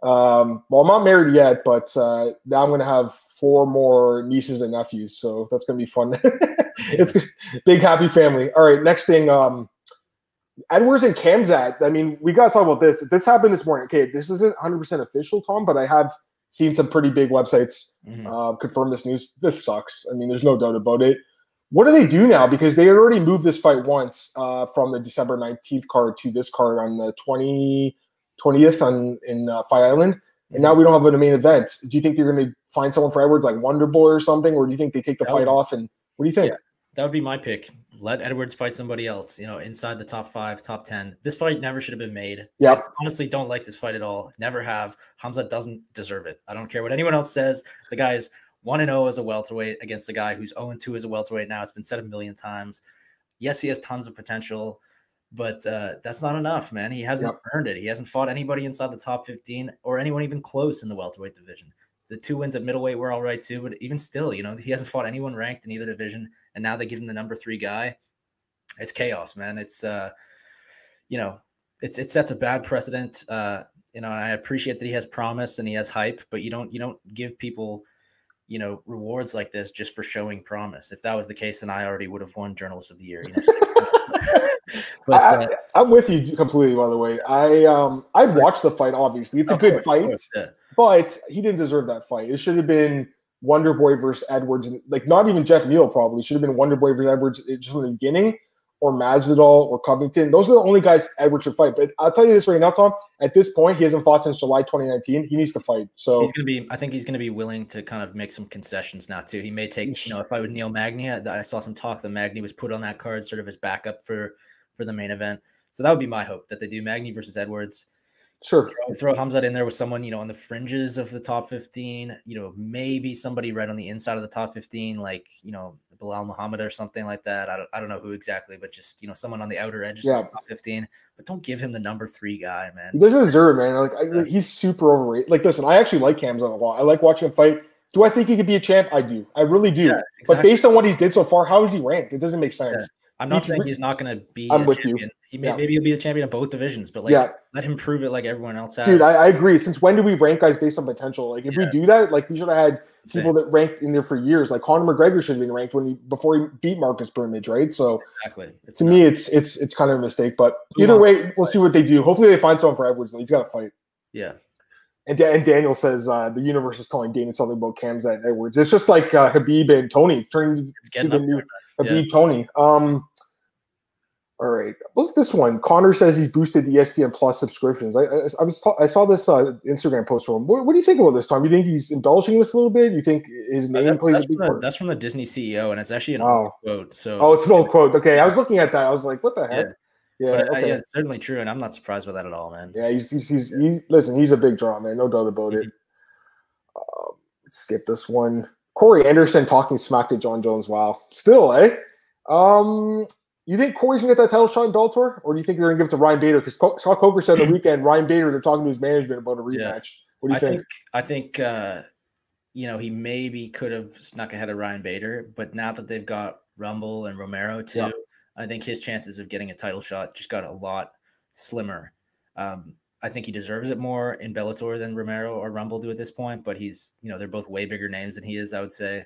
um, well, I'm not married yet, but uh, now I'm going to have four more nieces and nephews, so that's going to be fun. it's big happy family. All right, next thing, um, Edwards and Khamzat. I mean, we got to talk about this. This happened this morning. Okay, this isn't 100 percent official, Tom, but I have seen some pretty big websites mm-hmm. uh, confirm this news. This sucks. I mean, there's no doubt about it. What do they do now? Because they had already moved this fight once uh, from the December 19th card to this card on the 20- 20th on in uh, Fight Island, and now we don't have a main event. Do you think they're going to find someone for Edwards like Wonder Boy or something, or do you think they take the that fight would, off? And what do you think? Yeah, that would be my pick. Let Edwards fight somebody else. You know, inside the top five, top ten. This fight never should have been made. Yeah, honestly, don't like this fight at all. Never have. Hamza doesn't deserve it. I don't care what anyone else says. The guy is one and zero oh as a welterweight against the guy who's zero and two as a welterweight. Now it's been said a million times. Yes, he has tons of potential but uh, that's not enough, man. He hasn't yep. earned it. He hasn't fought anybody inside the top 15 or anyone even close in the welterweight division. The two wins at middleweight were all right too, but even still, you know, he hasn't fought anyone ranked in either division. And now they give him the number three guy. It's chaos, man. It's, uh, you know, it's it sets a bad precedent. Uh, you know, I appreciate that he has promise and he has hype, but you don't you don't give people you know rewards like this just for showing promise. If that was the case, then I already would have won Journalist of the Year. You know, but uh, I, am with you completely. By the way, I um I'd watch the fight. Obviously, it's a good fight, yeah. but he didn't deserve that fight. It should have been Wonder Boy versus Edwards, and like not even Geoff Neal probably should have been Wonder Boy versus Edwards just in the beginning or Masvidal or Covington. Those are the only guys Edwards should fight. But I'll tell you this right now, Tom. At this point, he hasn't fought since July 2019. He needs to fight. So he's going to be. I think he's going to be willing to kind of make some concessions now too. He may take. You know, if I would Neil Magny, I saw some talk that Magny was put on that card, sort of as backup for for the main event. So that would be my hope that they do Magny versus Edwards. Sure. Throw, throw Khamzat in there with someone, you know, on the fringes of the top 15, you know, maybe somebody right on the inside of the top 15, like, you know, Belal Muhammad or something like that. I don't, I don't know who exactly, but just you know someone on the outer edges Yeah. of the top fifteen. But don't give him the number three guy, man. He doesn't deserve man. Like I, Yeah. he's super overrated. Like, listen, I actually like Khamzat a lot. I like watching him fight. Do I think he could be a champ? I do. I really do. Yeah, But based on what he's did so far, how is he ranked? It doesn't make sense. I'm not he's saying he's not going to be. I'm a with you. He may, Yeah. maybe he'll be the champion of both divisions, but like Yeah. let him prove it like everyone else has. Dude, I, I agree. Since when do we rank guys based on potential? Like, if we do that, like we should have had Insane. people that ranked in there for years. Like Conor McGregor should have been ranked when he before he beat Marcus Brimage, right? So exactly. It's to me, it's it's it's kind of a mistake. But either way, we'll see what they do. Hopefully, they find someone for Edwards. though. He's got to fight. yeah, And, and Daniel says uh, the universe is telling Daniel something about Khamzat and Edwards. It's just like uh, Khabib and Tony. It's turning it's getting the new-. Khabib Tony. Um, all right, look at this one. Conor says he's boosted the ESPN Plus subscriptions. I I, I, was ta- I saw this uh, Instagram post from him. What, what do you think about this, Tom? You think he's embellishing this a little bit? You think his name That's, plays that's a big from the, part? that's from the Disney CEO, and it's actually an Wow. old quote. So Oh, it's an old quote. Okay, I was looking at that. I was like, what the heck? Yeah. Yeah, uh, okay. yeah, it's certainly true, and I'm not surprised by that at all, man. Yeah, he's he's, he's he, listen. He's a big draw, man. No doubt about it. Mm-hmm. Um, let's skip this one. Corey Anderson talking smack to Jon Jones. Wow, still, eh? Um, you think Corey's gonna get that title shot in Bellator, or do you think they're gonna give it to Ryan Bader? Because Scott Coker said the weekend Ryan Bader they're talking to his management about a rematch. Yeah. What do you I think? think I think uh, you know he maybe could have snuck ahead of Ryan Bader, but now that they've got Rumble and Romero too, Yeah. I think his chances of getting a title shot just got a lot slimmer. Um, I think he deserves it more in Bellator than Romero or Rumble do at this point, but he's you know they're both way bigger names than he is. I would say.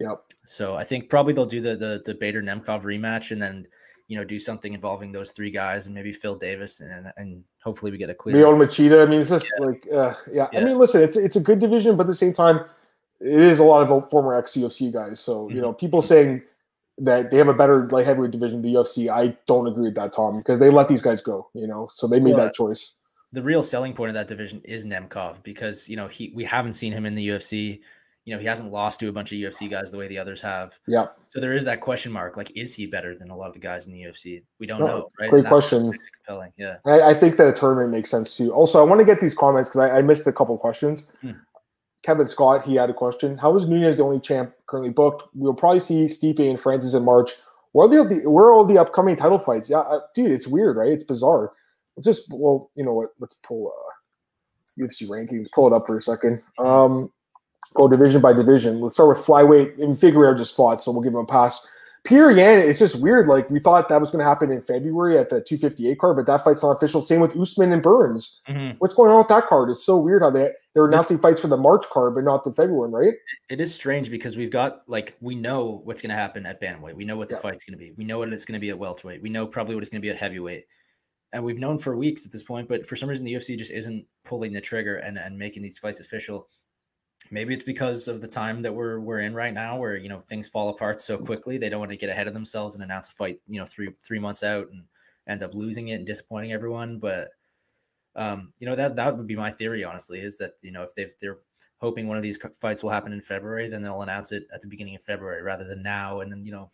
Yep. So I think probably they'll do the the the Bader Nemkov rematch and then you know do something involving those three guys and maybe Phil Davis and and hopefully we get a clear. Lyoto Machida. I mean, it's just like, uh, yeah. I mean, listen, it's it's a good division, but at the same time, it is a lot of former ex UFC guys. So you Mhm. know, people saying that they have a better light heavyweight division than the UFC, I don't agree with that, Tom, because they let these guys go. You know, so they made Well, that choice. the real selling point of that division is Nemkov because you know he we haven't seen him in the UFC. You know he hasn't lost to a bunch of UFC guys the way the others have. Yeah, So there is that question mark. Like, is he better than a lot of the guys in the UFC? We don't No, know, right? great And that's what question. Compelling. Yeah. I, I think that a tournament makes sense too. Also, I want to get these comments because I, I missed a couple questions. Hmm. Kevin Scott, he had a question. How is Nunes the only champ currently booked? We'll probably see Stipe and Francis in March. Where are the where are all the upcoming title fights? Yeah, uh, dude, it's weird, right? It's bizarre. Let's just well, you know what? Let's pull uh, UFC rankings. Pull it up for a second. Um, go division by division. Let's start with flyweight. And Figueiredo just fought, so we'll give him a pass. Petr Yan, it's just weird. Like we thought that was going to happen in February at the 258 card, but that fight's not official. Same with Usman and Burns. Mhm. What's going on with that card? It's so weird how they they're announcing fights for the March card, but not the February one, right? It is strange because we've got like we know what's going to happen at bantamweight. We know what the Yeah. fight's going to be. We know what it's going to be at welterweight. We know probably what it's going to be at heavyweight. And we've known for weeks at this point, but for some reason the UFC just isn't pulling the trigger and, and making these fights official. Maybe it's because of the time that we're we're in right now, where you know things fall apart so quickly. They don't want to get ahead of themselves and announce a fight, you know, three three months out and end up losing it and disappointing everyone. But um, you know that that would be my theory, honestly, is that you know if they've they're hoping one of these fights will happen in February, then they'll announce it at the beginning of February rather than now, and then you know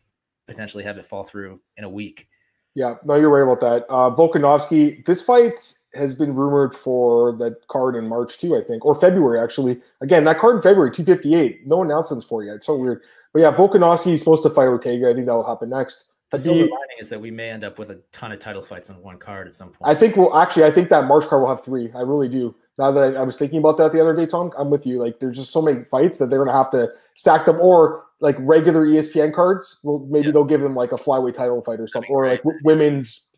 potentially have it fall through in a week. Yeah, no, you're right about that. Uh, Volkanovski, this fight has been rumored for that card in March too, I think, or February actually. Again, that card in February, 258. No announcements for it yet. It's so weird. But yeah, Volkanovski is supposed to fight Ortega. I think that will happen next. The Habib- silver lining is that we may end up with a ton of title fights on one card at some point. I think we'll actually. I think that March card will have three. I really do. Now that I, I was thinking about that the other day, Tom, I'm with you. Like, there's just so many fights that they're gonna have to stack them, or like regular ESPN cards. Well, maybe Yeah. they'll give them like a flyweight title fight or something, or like w- women's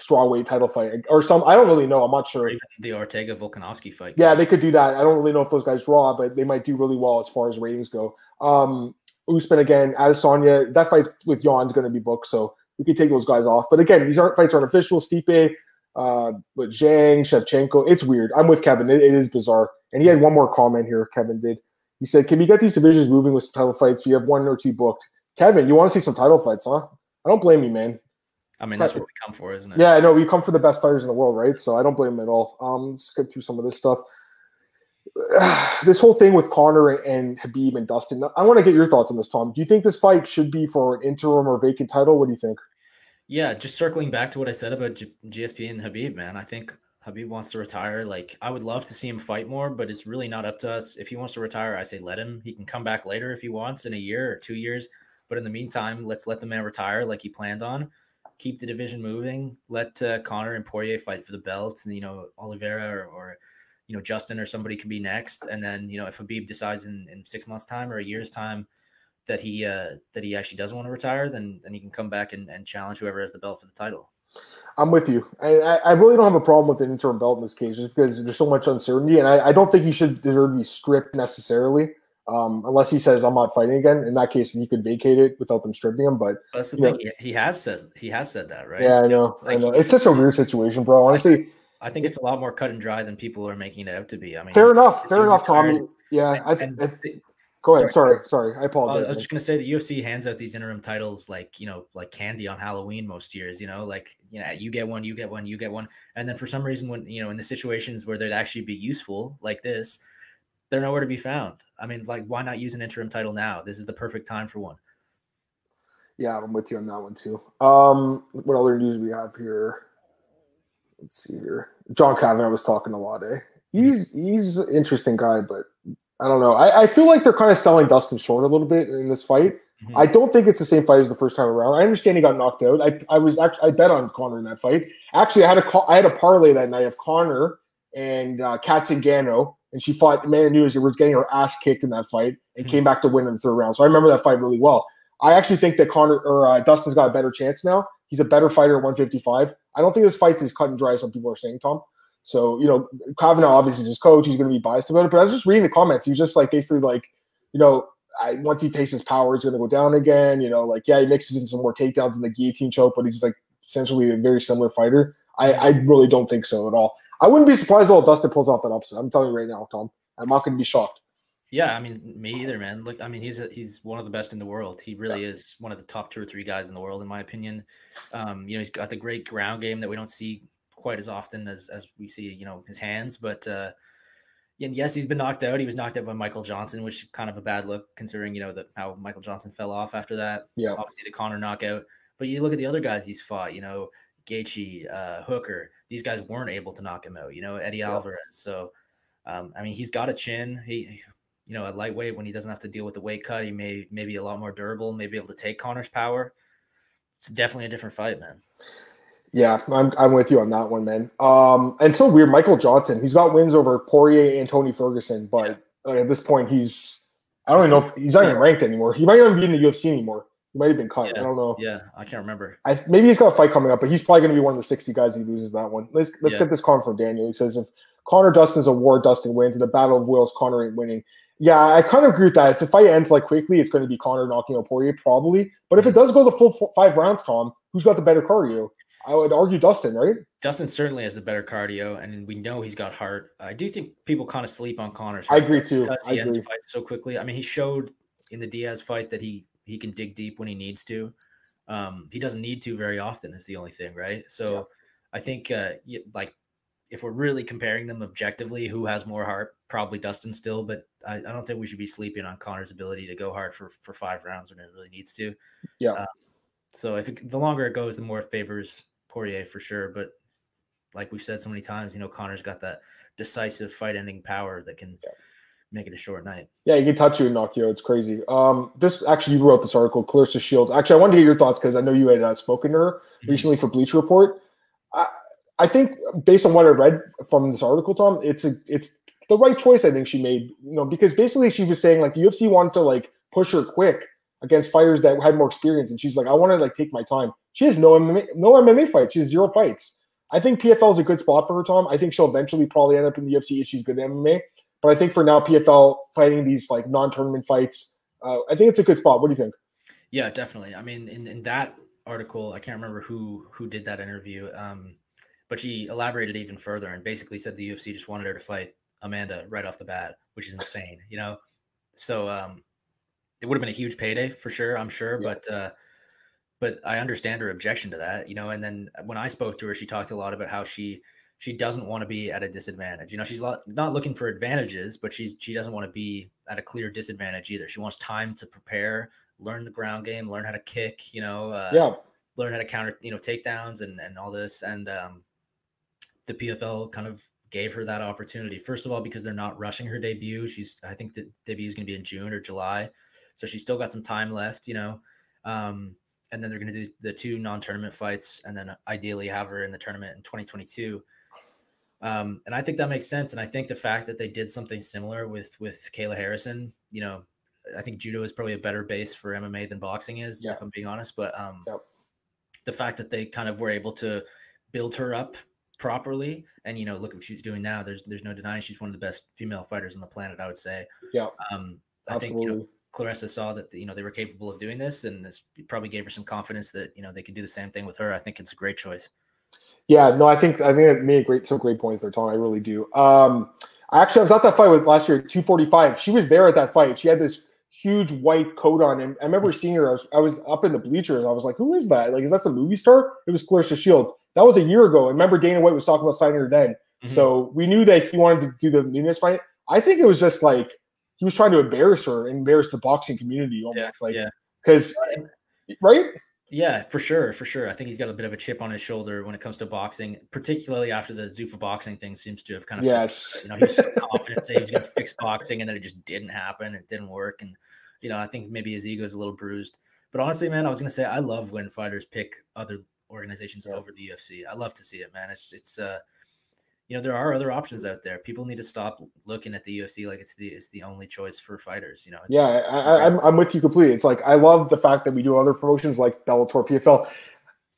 strawweight title fight or some. I don't really know. I'm not sure. even the Ortega Volkanovski fight. Yeah, they could do that. I don't really know if those guys draw, but they might do really well as far as ratings go. Um, Usman again, Adesanya. That fight with Jan's going to be booked, so we could take those guys off. But again, these aren't fights aren't official. Stipe, uh, with Zhang, Shevchenko. It's weird. I'm with Kevin. It, it is bizarre. And he had one more comment here. Kevin did. He said, "Can we get these divisions moving with some title fights? We have one or two booked." Kevin, you want to see some title fights, huh? I don't blame you, man. I mean that's what we come for, isn't it? Yeah, I know we come for the best fighters in the world, right? So I don't blame him at all. Um, let's skip through some of this stuff. this whole thing with Conor and Khabib and Dustin. I want to get your thoughts on this, Tom. Do you think this fight should be for an interim or vacant title? What do you think? Yeah, just circling back to what I said about G- GSP and Khabib, man. I think Khabib wants to retire. Like, I would love to see him fight more, but it's really not up to us. If he wants to retire, I say let him. He can come back later if he wants in a year or two years. But in the meantime, let's let the man retire like he planned on. Keep the division moving. Let uh, Conor and Poirier fight for the belt, and you know Oliveira or, or you know Justin or somebody can be next. And then you know if Khabib decides in, in six months' time or a year's time that he uh, that he actually doesn't want to retire, then then he can come back and, and challenge whoever has the belt for the title. I'm with you. I, I really don't have a problem with an interim belt in this case, just because there's so much uncertainty, and I, I don't think he should deserve to be stripped necessarily, um, unless he says I'm not fighting again. In that case, he could vacate it without them stripping him. But that's the thing. Know, he has said he has said that, right? Yeah, I know. Like, I know. It's such a weird situation, bro. Honestly, I, I think it's a lot more cut and dry than people are making it out to be. I mean, fair enough. Fair enough, Tommy. Yeah, I, I, Go ahead. Sorry, sorry. sorry. I apologize. I was just gonna say the UFC hands out these interim titles like you know, like candy on Halloween most years. You know, like you know, you get one, you get one, you get one, and then for some reason, when you know, in the situations where they'd actually be useful, like this, they're nowhere to be found. I mean, like, why not use an interim title now? This is the perfect time for one. Yeah, I'm with you on that one too. Um, what other news we have here? Let's see here. John Kavanagh was talking a lot, eh? He's he's an interesting guy, but I don't know. I, I feel like they're kind of selling Dustin short a little bit in this fight. Mm-hmm. I don't think it's the same fight as the first time around. I understand he got knocked out. I, I was actually I bet on Conor in that fight. Actually, I had a I had a parlay that night of Conor and uh, Cat Zingano, and she fought Amanda Nunes. It was getting her ass kicked in that fight and mm-hmm. came back to win in the third round. So I remember that fight really well. I actually think that Conor or uh, Dustin's got a better chance now. He's a better fighter at 155. I don't think this fight's as cut and dry as some people are saying, Tom. So, you know, Kavanagh obviously is his coach. He's going to be biased about it. But I was just reading the comments. He was just like basically like, you know, I, once he tastes his power, it's going to go down again. You know, like, yeah, he mixes in some more takedowns in the guillotine choke, but he's like essentially a very similar fighter. I, I really don't think so at all. I wouldn't be surprised though if Dustin pulls off that upset. I'm telling you right now, Tom. I'm not going to be shocked. Yeah, I mean, me either, man. Look, I mean, he's a, he's one of the best in the world. He really yeah. is one of the top two or three guys in the world, in my opinion. Um, you know, he's got the great ground game that we don't see quite as often as as we see, you know, his hands. But uh, and yes, he's been knocked out. He was knocked out by Michael Johnson, which is kind of a bad look considering you know that how Michael Johnson fell off after that. Yeah, obviously the Conor knockout. But you look at the other guys he's fought. You know, Gaethje, uh, Hooker. These guys weren't able to knock him out. You know, Eddie yeah. Alvarez. So, um, I mean, he's got a chin. He, you know, at lightweight when he doesn't have to deal with the weight cut, he may maybe a lot more durable, maybe able to take Conor's power. It's definitely a different fight, man. Yeah, I'm, I'm with you on that one, man. Um, and so weird, Michael Johnson. He's got wins over Poirier and Tony Ferguson, but yeah. uh, at this point, he's I don't even know if he's not even ranked anymore. He might not even be in the UFC anymore. He might have been cut. Yeah. I don't know. Yeah, I can't remember. I, maybe he's got a fight coming up, but he's probably going to be one of the 60 guys he loses that one. Let's let's yeah. get this comment from Daniel. He says if Conor Dustin's a war, Dustin wins. In the battle of wills, Conor ain't winning. Yeah, I kind of agree with that. If the fight ends like quickly, it's going to be Conor knocking out Poirier probably. But if it does go the full four, five rounds, Tom, who's got the better cardio? I would argue Dustin, right? Dustin certainly has the better cardio, and we know he's got heart. I do think people kind of sleep on Conor's. I agree too. Because he ends fights so quickly. I mean, he showed in the Diaz fight that he he can dig deep when he needs to. Um, he doesn't need to very often. Is the only thing, right? So, yeah. I think uh, like if we're really comparing them objectively, who has more heart? Probably Dustin still, but I, I, don't think we should be sleeping on Conor's ability to go hard for for five rounds when it really needs to. Yeah. Um, so if it, the longer it goes, the more it favors Poirier for sure. But like we've said so many times, you know, Conor's got that decisive fight ending power that can yeah. Make it a short night. Yeah, he can touch you knock. It's crazy. Um, this actually, you wrote this article, Clarissa Shields. Actually, I wanted to get your thoughts because I know you had uh, spoken to her mm-hmm. recently for Bleacher Report. I, I think based on what I read from this article, Tom, it's a it's the right choice. I think she made, you know, because basically she was saying like the UFC wanted to like push her quick against fighters that had more experience, and she's like, I want to like take my time. She has no MMA, no MMA fights. She has zero fights. I think PFL is a good spot for her, Tom. I think she'll eventually probably end up in the UFC if she's good at MMA. But I think for now, PFL fighting these like non-tournament fights, uh, I think it's a good spot. What do you think? Yeah, definitely. I mean, in, in that article, I can't remember who who did that interview, um, but she elaborated even further and basically said the UFC just wanted her to fight Amanda right off the bat, which is insane, you know. So um, it would have been a huge payday for sure, I'm sure, yeah. but uh, but I understand her objection to that, you know. And then when I spoke to her, she talked a lot about how she she doesn't want to be at a disadvantage. You know, she's not looking for advantages, but she's she doesn't want to be at a clear disadvantage either. She wants time to prepare, learn the ground game, learn how to kick. You know, uh, yeah, learn how to counter, you know, takedowns and and all this. And um, the PFL kind of gave her that opportunity. First of all, because they're not rushing her debut. She's I think the debut is going to be in June or July, so she's still got some time left. You know Um, and then they're going to do the two non-tournament fights, and then ideally have her in the tournament in 2022. Um, and I think that makes sense. And I think the fact that they did something similar with with Kayla Harrison, you know, I think judo is probably a better base for MMA than boxing is, yeah. if I'm being honest. But um, yep. the fact that they kind of were able to build her up properly, and you know, look at what she's doing now. There's there's no denying she's one of the best female fighters on the planet. I would say. Yeah. Um, I Absolutely. think you know Clarissa saw that you know they were capable of doing this, and this probably gave her some confidence that you know they could do the same thing with her. I think it's a great choice. Yeah, no, I think I think it made great some great points there, Tom. I really do. Um, actually, I was at that fight with last year, 245. She was there at that fight. She had this huge white coat on, and I remember seeing her. I was I was up in the bleachers. I was like, "Who is that? Like, is that some movie star?" It was Clarissa Shields. That was a year ago. I remember Dana White was talking about signing her then. Mm-hmm. So we knew that he wanted to do the Nunes fight. I think it was just like he was trying to embarrass her, embarrass the boxing community almost. Yeah, like, because right? Yeah, for sure, for sure. I think he's got a bit of a chip on his shoulder when it comes to boxing, particularly after the Zuffa boxing thing seems to have kind of yes. You know, he's so confident say he was going to fix boxing, and then it just didn't happen. It didn't work, and you know, I think maybe his ego is a little bruised. But honestly, man, I was going to say I love when fighters pick other organizations over the UFC. I love to see it, man. It's it's uh you know there are other options out there. People need to stop looking at the UFC like it's the it's the only choice for fighters. You know. yeah, I, am I'm, I'm with you completely. It's like I love the fact that we do other promotions like Bellator, PFL.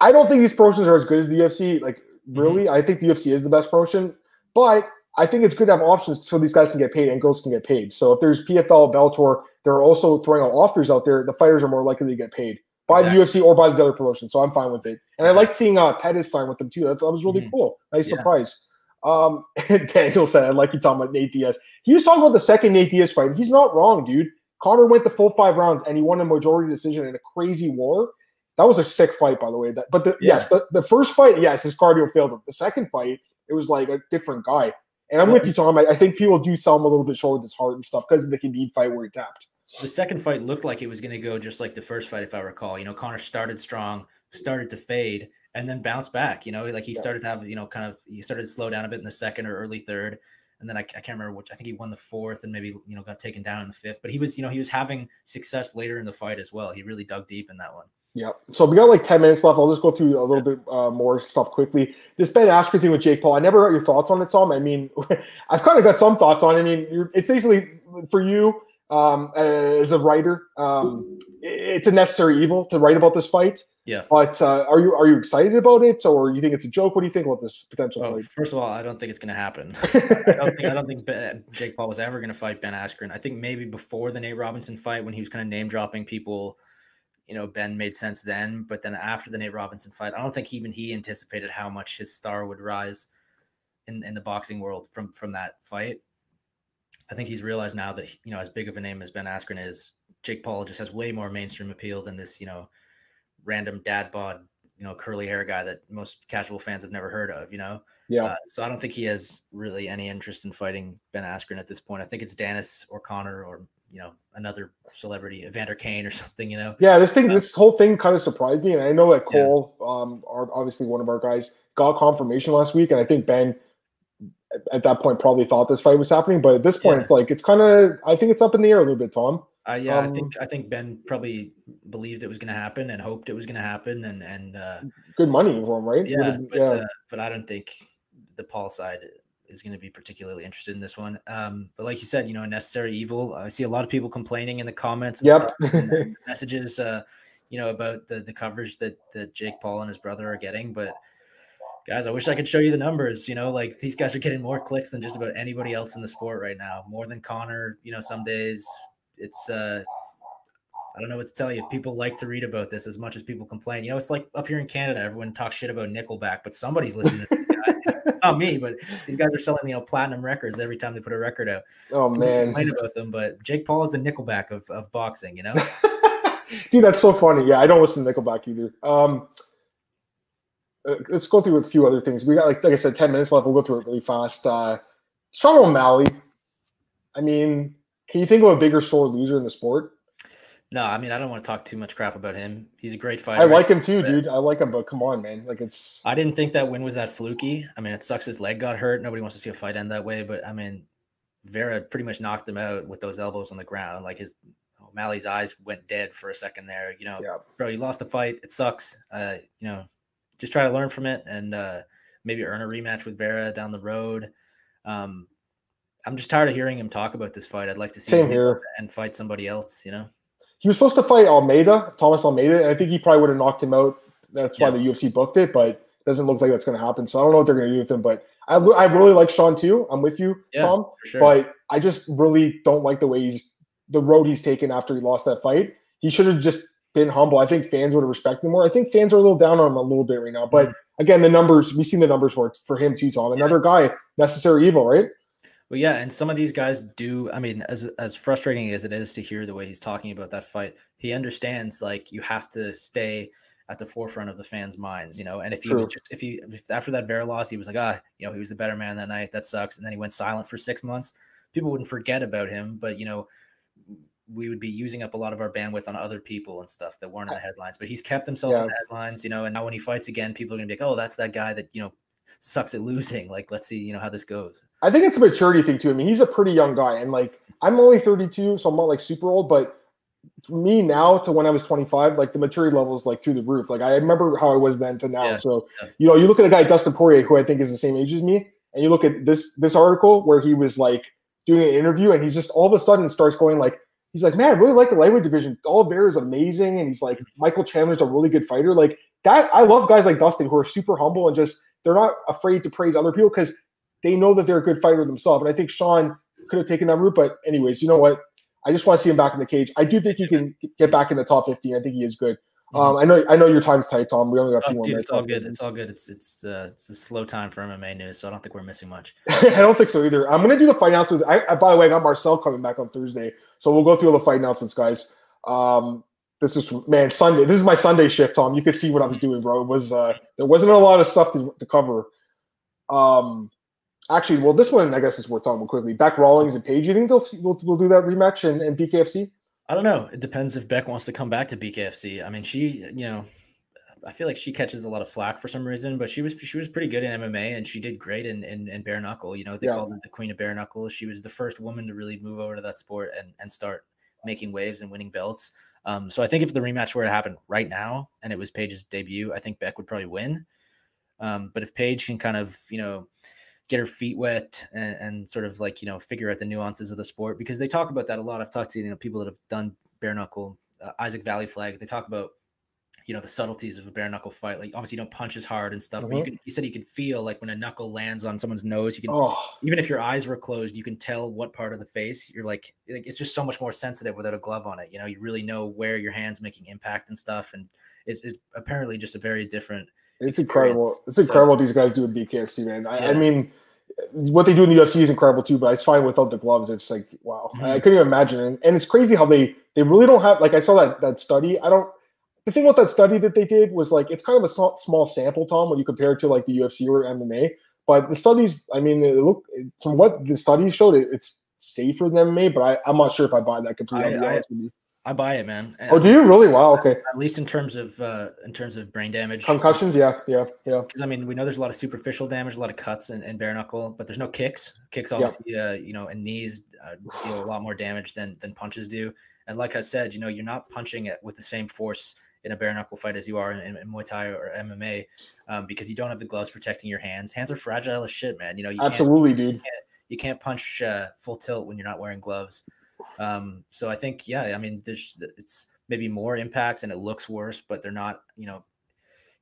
I don't think these promotions are as good as the UFC. Like mm-hmm. really, mm-hmm. I think the UFC is the best promotion, but I think it's good to have options so these guys can get paid and girls can get paid. So if there's PFL, Bellator, they're also throwing out offers out there. The fighters are more likely to get paid by exactly. the UFC or by the other promotions. So I'm fine with it. And exactly. I like seeing uh, Pettis sign with them too. That, that was really mm-hmm. cool. Nice yeah. surprise. Um, Daniel said, I like you talking about Nate Diaz. He was talking about the second Nate Diaz fight. He's not wrong, dude. Conor went the full five rounds and he won a majority decision in a crazy war. That was a sick fight, by the way. That, but the, yeah. yes, the, the first fight, yes, his cardio failed him. The second fight, it was like a different guy. And I'm with you, Tom. I, I think people do sell him a little bit short with his heart and stuff because of the Khabib fight where he tapped. The second fight looked like it was going to go just like the first fight, if I recall. You know, Conor started strong, started to fade, and then bounce back. You know, like he yeah. started to have, you know, kind of he started to slow down a bit in the second or early third. And then I, I can't remember which I think he won the fourth and maybe you know got taken down in the fifth. But he was, you know, he was having success later in the fight as well. He really dug deep in that one. Yeah. So we got like 10 minutes left. I'll just go through a little bit uh, more stuff quickly. This Ben Askren thing with Jake Paul, I never got your thoughts on it, Tom. I mean, I've kind of got some thoughts on it. I mean, it's basically for you um, as a writer, um, it's a necessary evil to write about this fight. Yeah. But uh, are you are you excited about it, or you think it's a joke? What do you think about this potential fight? First of all, I don't think it's going to happen. I don't think I don't think ben, Jake Paul was ever going to fight Ben Askren. I think maybe before the Nate Robinson fight, when he was kind of name dropping people, you know, Ben made sense then. But then after the Nate Robinson fight, I don't think even he anticipated how much his star would rise in, in the boxing world from from that fight. I think he's realized now that you know, as big of a name as Ben Askren is, Jake Paul just has way more mainstream appeal than this, you know, random dad bod, you know, curly hair guy that most casual fans have never heard of, you know? Yeah. Uh, so I don't think he has really any interest in fighting Ben Askren at this point. I think it's Dennis or Conor or, you know, another celebrity, Evander Kane or something, you know? Yeah. This thing, uh, this whole thing kind of surprised me. And I know that Cole, yeah. um, are obviously one of our guys, got confirmation last week. And I think Ben, at that point, probably thought this fight was happening. But at this point, yeah. it's like, it's kind of, I think it's up in the air a little bit, Tom. Uh, yeah, um, I think I think Ben probably believed it was going to happen and hoped it was going to happen, and and uh, good money for him, right? Yeah, but, yeah. Uh, but I don't think the Paul side is going to be particularly interested in this one. Um, but like you said, you know, a necessary evil. I see a lot of people complaining in the comments. And yep. stuff, and messages, uh, you know, about the the coverage that that Jake Paul and his brother are getting, but guys, I wish I could show you the numbers. You know, like these guys are getting more clicks than just about anybody else in the sport right now. More than Conor. You know, some days, it's uh I don't know what to tell you. People like to read about this as much as people complain. You know, it's like up here in Canada, everyone talks shit about Nickelback, but somebody's listening to these guys. it's not me, but these guys are selling, you know, platinum records every time they put a record out. Oh man, complain about them, but Jake Paul is the Nickelback of, of boxing. You know, dude, that's so funny. Yeah, I don't listen to Nickelback either. Um, uh, let's go through a few other things. We got like like I said, ten minutes left. We'll go through it really fast. Uh, Sean O'Malley. I mean, can you think of a bigger sore loser in the sport? No, I mean I don't want to talk too much crap about him. He's a great fighter. I like him too, dude. I like him, but come on, man. Like it's. I didn't think that win was that fluky. I mean, it sucks his leg got hurt. Nobody wants to see a fight end that way, but I mean, Vera pretty much knocked him out with those elbows on the ground. Like his O'Malley's eyes went dead for a second there. You know, Yeah. bro, you lost the fight. It sucks. Uh, you know, just try to learn from it and uh, maybe earn a rematch with Vera down the road. Um, I'm just tired of hearing him talk about this fight. I'd like to see Same him here. and fight somebody else. You know, He was supposed to fight Almeida, Thomas Almeida. And I think he probably would have knocked him out. That's why the UFC booked it, but it doesn't look like that's going to happen. So I don't know what they're going to do with him. But I, I really like Sean too. I'm with you, Yeah, Tom. sure. But I just really don't like the way he's the road he's taken after he lost that fight. He should have just been humble. I think fans would have respected him more. I think fans are a little down on him a little bit right now. But again, the numbers we've seen the numbers for for him too, Tom. Another guy, necessary evil, right? Well, yeah, and some of these guys do. I mean, as as frustrating as it is to hear the way he's talking about that fight, he understands like you have to stay at the forefront of the fans' minds, you know. And if he was just if he if after that Vera loss, he was like, ah, you know, he was the better man that night. That sucks. And then he went silent for six months. People wouldn't forget about him, but you know, we would be using up a lot of our bandwidth on other people and stuff that weren't in the headlines. But he's kept himself in the headlines, you know. And now when he fights again, people are gonna be like, oh, that's that guy that you know sucks at losing. Like, let's see, you know, how this goes. I think it's a maturity thing too. I mean, he's a pretty young guy, and like I'm only 32, so I'm not like super old. But for me now to when I was 25, like the maturity level is like through the roof. Like I remember how I was then to now. Yeah, so yeah. you know, you look at a guy Dustin Poirier, who I think is the same age as me, and you look at this this article where he was like doing an interview, and he's just all of a sudden starts going like. He's like, man, I really like the lightweight division. Oliveira is amazing, and he's like, Michael Chandler's a really good fighter. Like that, I love guys like Dustin who are super humble and just they're not afraid to praise other people because they know that they're a good fighter themselves. And I think Sean could have taken that route. But anyways, you know what? I just want to see him back in the cage. I do think he can get back in the top 15. I think he is good. Um, I know I know your time's tight, Tom. We only got Oh, few more minutes. it's all good. It's all good. It's it's uh, it's a slow time for MMA news, so I don't think we're missing much. I don't think so either. I'm gonna do the fight announcements. I, I by the way, I got Marcel coming back on Thursday, so we'll go through all the fight announcements, guys. Um, this is man Sunday. This is my Sunday shift, Tom. You could see what I was doing, bro. It was uh, there wasn't a lot of stuff to, to cover. Um, actually, well, this one I guess is worth talking about quickly. Bec Rawlings and Paige. You think they'll see, we'll, we'll do that rematch in, in BKFC? I don't know. It depends if Bec wants to come back to BKFC. I mean, she, you know, I feel like she catches a lot of flack for some reason, but she was she was pretty good in MMA and she did great in in, in bare knuckle. You know, they Yeah. called her the queen of bare knuckle. She was the first woman to really move over to that sport and and start making waves and winning belts. Um, so I think if the rematch were to happen right now and it was Paige's debut, I think Bec would probably win. Um, but if Paige can kind of, you know, get her feet wet and, and sort of like, you know, figure out the nuances of the sport, because they talk about that a lot. I've talked to, you know, people that have done bare knuckle, uh, Isaac Vallie-Flagg. They talk about, you know, the subtleties of a bare knuckle fight. Like obviously you don't punch as hard and stuff, but you Mhm. can, he said he could feel like when a knuckle lands on someone's nose, you can, Oh, even if your eyes were closed, you can tell what part of the face you're like, like it's just so much more sensitive without a glove on it. You know, you really know where your hands making impact and stuff. And it's, it's apparently just a very different it's experience. incredible. It's So- incredible what these guys do in BKFC, man. I, I mean, what they do in the UFC is incredible too. But it's fine without the gloves. It's like wow, Mhm. I couldn't even imagine. And, and it's crazy how they they really don't have like I saw that that study. I don't. The thing about that study that they did was like it's kind of a small, small sample, Tom, when you compare it to like the UFC or MMA. But the studies, I mean, it look from what the studies showed, it, it's safer than MMA. But I, I'm not sure if I buy that completely. I- I- honest with you. I buy it, man. Oh, do you really? Wow. Okay. At least in terms of uh, in terms of brain damage. Concussions. Yeah. Yeah. Yeah. Because I mean, we know there's a lot of superficial damage, a lot of cuts and, and bare knuckle, but there's no kicks. Kicks Yeah. obviously, uh, you know, and knees uh, deal a lot more damage than than punches do. And like I said, you know, you're not punching it with the same force in a bare knuckle fight as you are in, in Muay Thai or MMA, um, because you don't have the gloves protecting your hands. Hands are fragile as shit, man. You know, you can't Absolutely, dude. you can't punch uh, full tilt when you're not wearing gloves. Um, so I think, yeah, I mean, there's it's maybe more impacts and it looks worse, but they're not, you know,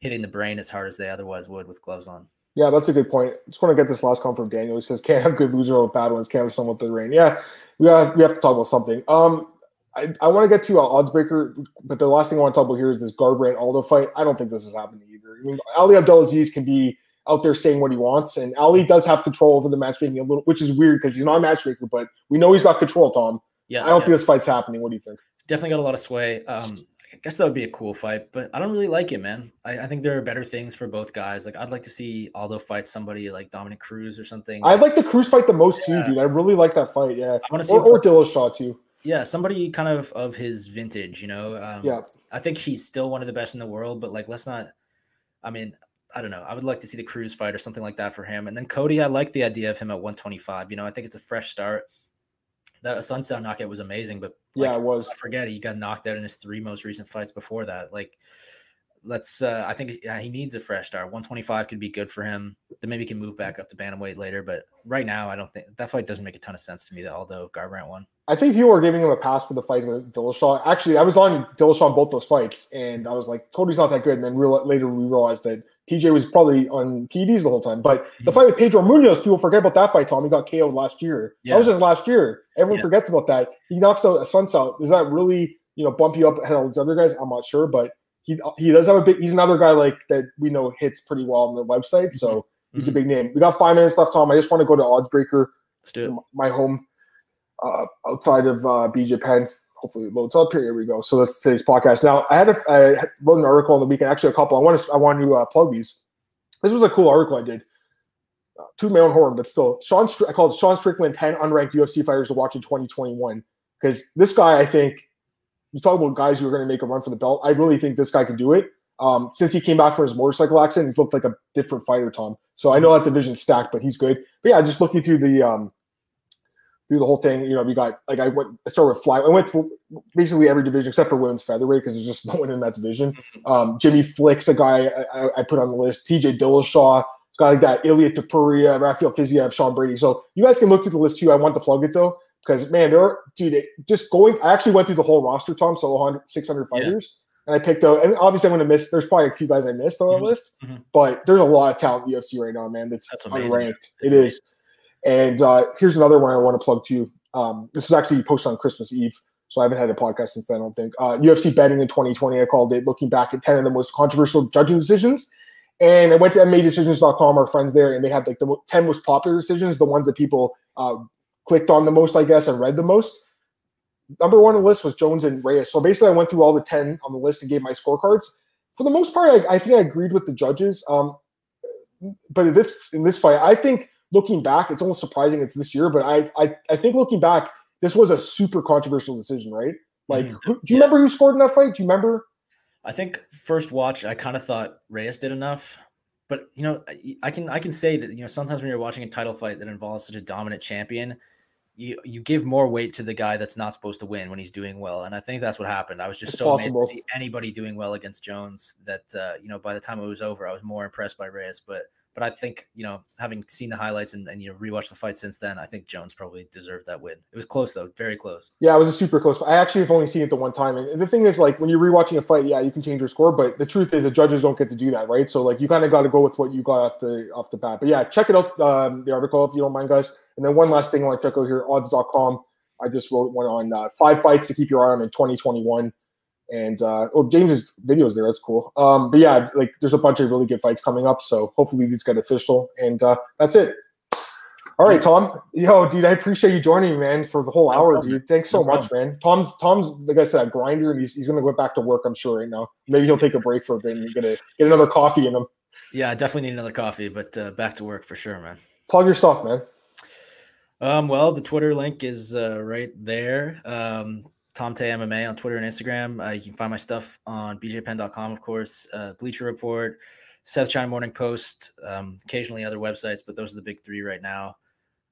hitting the brain as hard as they otherwise would with gloves on. Yeah, that's a good point. Just want to get this last comment from Daniel. He says, "Can't have good losers or bad ones. Can't have someone with the rain." Yeah, we have, we have to talk about something. Um, I, I want to get to uh, odds breaker, but the last thing I want to talk about here is this Garbrandt Aldo fight. I don't think this is happening either. I mean, Ali Abdelaziz can be out there saying what he wants, and Ali does have control over the matchmaking a little, which is weird because he's not a matchmaker, but we know he's got control. Tom, Yeah, I don't yeah, think this fight's happening. What do you think? definitely got a lot of sway. Um, I guess that would be a cool fight, but I don't really like it, man. I, I think there are better things for both guys. Like I'd like to see Aldo fight somebody like Dominick Cruz or something. I like the Cruz fight the most Yeah. too, dude. I really like that fight. Yeah, I want to see or, or Dillashaw too. yeah, somebody kind of of his vintage, you know. Um, Yeah. I think he's still one of the best in the world, but like, let's not. I mean, I don't know. I would like to see the Cruz fight or something like that for him. And then Cody, I like the idea of him at 125. You know, I think it's a fresh start. That sunset knockout was amazing, but like, yeah, it was. I forget he got knocked out in his three most recent fights before that. Like, let's. Uh, I think yeah, he needs a fresh start. 125 could be good for him. Then maybe he can move back up to bantamweight later. But right now, I don't think that fight doesn't make a ton of sense to me. That although Garbrandt won. I think people are giving him a pass for the fight with Dillashaw. Actually, I was on Dillashaw both those fights, and I was like, Cody's not that good. And then real, later we realized that TJ was probably on PEDs the whole time. But mm-hmm. the fight with Pedro Munhoz, people forget about that fight, Tom. He got KO'd last year. Yeah. That was just last year. Everyone yeah. forgets about that. He knocks out a sunset. Does that really, you know, bump you up ahead of these other guys? I'm not sure, but he he does have a big. He's another guy like that we know hits pretty well on the website, so mm-hmm. he's a big name. We got five minutes left, Tom. I just want to go to Oddsbreaker. Let's do it. My home uh, outside of uh, BJ Penn. Hopefully it loads up here. Here we go. So that's today's podcast. Now I had a, I wrote an article on the weekend, actually a couple. I want to I want to uh, plug these. This was a cool article I did. Uh, to my own horn, but still, Sean I called Sean Strickland 10 unranked UFC fighters to watch in 2021 because this guy, I think, you talk about guys who are going to make a run for the belt. I really think this guy can do it. Um, since he came back from his motorcycle accident, he's looked like a different fighter, Tom. So I know that division's stacked, but he's good. But yeah, just looking through the um, through the whole thing, you know, we got like I went I started with fly. I went for basically every division except for women's featherweight because there's just no one in that division. Mm-hmm. Um, Jimmy Flick's a guy I, I, put on the list. TJ Dillashaw, guy like that. Ilia Topuria, Rafael Fiziev, Sean Brady. So you guys can look through the list too. I want to plug it though because man, there are dude, just going. I actually went through the whole roster, Tom. So 600 fighters, yeah. and I picked out. And obviously, I'm going to miss. There's probably a few guys I missed on the mm-hmm. list, mm-hmm. but there's a lot of talent in UFC right now, man. That's, that's unranked. It amazing. is. And uh, here's another one I want to plug to. Um, this is actually posted on Christmas Eve, so I haven't had a podcast since then. I don't think. Uh, UFC betting in 2020, I called it. Looking back at 10 of the most controversial judging decisions. And I went to MMADecisions.com, our friends there, and they had like the 10 most popular decisions, the ones that people uh, clicked on the most, I guess, and read the most. Number one on the list was Jones and Reyes. So basically, I went through all the 10 on the list and gave my scorecards. For the most part, I, I think I agreed with the judges. Um, but in this in this fight, I think looking back, it's almost surprising it's this year. But I I, I think looking back, this was a super controversial decision, right? Like, mm-hmm. who, do you yeah. remember who scored in that fight? Do you remember? I think first watch, I kind of thought Reyes did enough but you know i can i can say that you know sometimes when you're watching a title fight that involves such a dominant champion you you give more weight to the guy that's not supposed to win when he's doing well, and I think that's what happened. I was just it's so possible. amazed to see anybody doing well against Jones that uh, you know by the time it was over, I was more impressed by Reyes. But but I think you know, having seen the highlights and, and you know rewatched the fight since then, I think Jones probably deserved that win. It was close though, very close. Yeah, it was a super close. I actually have only seen it the one time, and the thing is, like when you're rewatching a fight, yeah, you can change your score, but the truth is, the judges don't get to do that, right? So like you kind of got to go with what you got off the off the bat. But yeah, check it out um, the article if you don't mind, guys. And then one last thing I want to check out here, odds.com. I just wrote one on uh, five fights to keep your eye on in 2021. And uh, oh, James's videos there. That's cool. Um, but yeah, like there's a bunch of really good fights coming up. So hopefully these get official. And uh, that's it. All right, Tom. Yo, dude, I appreciate you joining me, man, for the whole hour, dude. Thanks so much, man. Tom's Tom's like I said, a grinder, and he's, he's gonna go back to work. I'm sure right now. Maybe he'll take a break for a bit and get a get another coffee in him. Yeah, I definitely need another coffee, but uh, back to work for sure, man. Plug your stuff, man. Um, well, the Twitter link is uh, right there. Um, Tom Tay MMA on Twitter and Instagram. Uh, you can find my stuff on bjpenn.com, of course, uh, Bleacher Report, South China Morning Post, um, occasionally other websites, but those are the big three right now.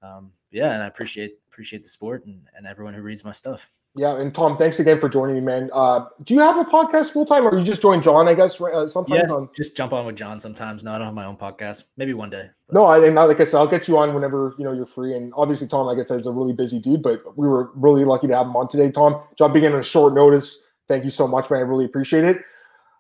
Um, yeah, and I appreciate appreciate the sport and, and everyone who reads my stuff. Yeah, and Tom, thanks again for joining me, man. Uh, do you have a podcast full time, or you just join John? I guess uh, sometimes. Yeah, on... just jump on with John sometimes. No, I don't have my own podcast. Maybe one day. But... No, I think, like I said, I'll get you on whenever you know you're free. And obviously, Tom, like I said, is a really busy dude, but we were really lucky to have him on today. Tom, jumping in on short notice. Thank you so much, man. I really appreciate it.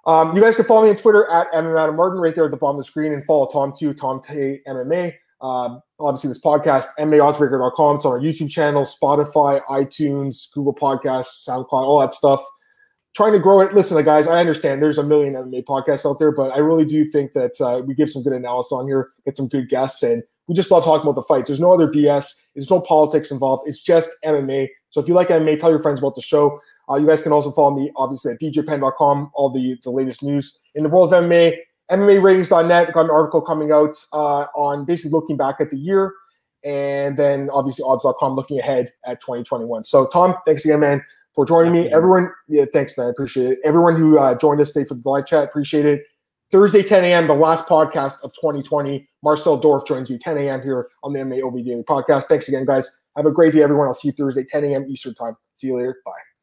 Um, you guys can follow me on Twitter at Adam Martin right there at the bottom of the screen, and follow Tom too, Tom Tay MMA. Um, obviously, this podcast, MMAOddsbreaker.com. It's on our YouTube channel, Spotify, iTunes, Google Podcasts, SoundCloud, all that stuff. Trying to grow it. Listen, guys, I understand there's a million MMA podcasts out there, but I really do think that uh, we give some good analysis on here, get some good guests, and we just love talking about the fights. There's no other BS. There's no politics involved. It's just MMA. So if you like MMA, tell your friends about the show. Uh, you guys can also follow me, obviously, at bjpenn.com, all the, the latest news in the world of MMA. MMAratings.net got an article coming out uh, on basically looking back at the year, and then obviously odds.com looking ahead at 2021. So, Tom, thanks again, man, for joining me. Everyone, yeah, thanks, man. Appreciate it. Everyone who uh, joined us today for the live chat, appreciate it. Thursday, 10 a.m., the last podcast of 2020. Marcel Dorff joins me 10 a.m. here on the MAOB Daily Podcast. Thanks again, guys. Have a great day, everyone. I'll see you Thursday, 10 a.m. Eastern Time. See you later. Bye.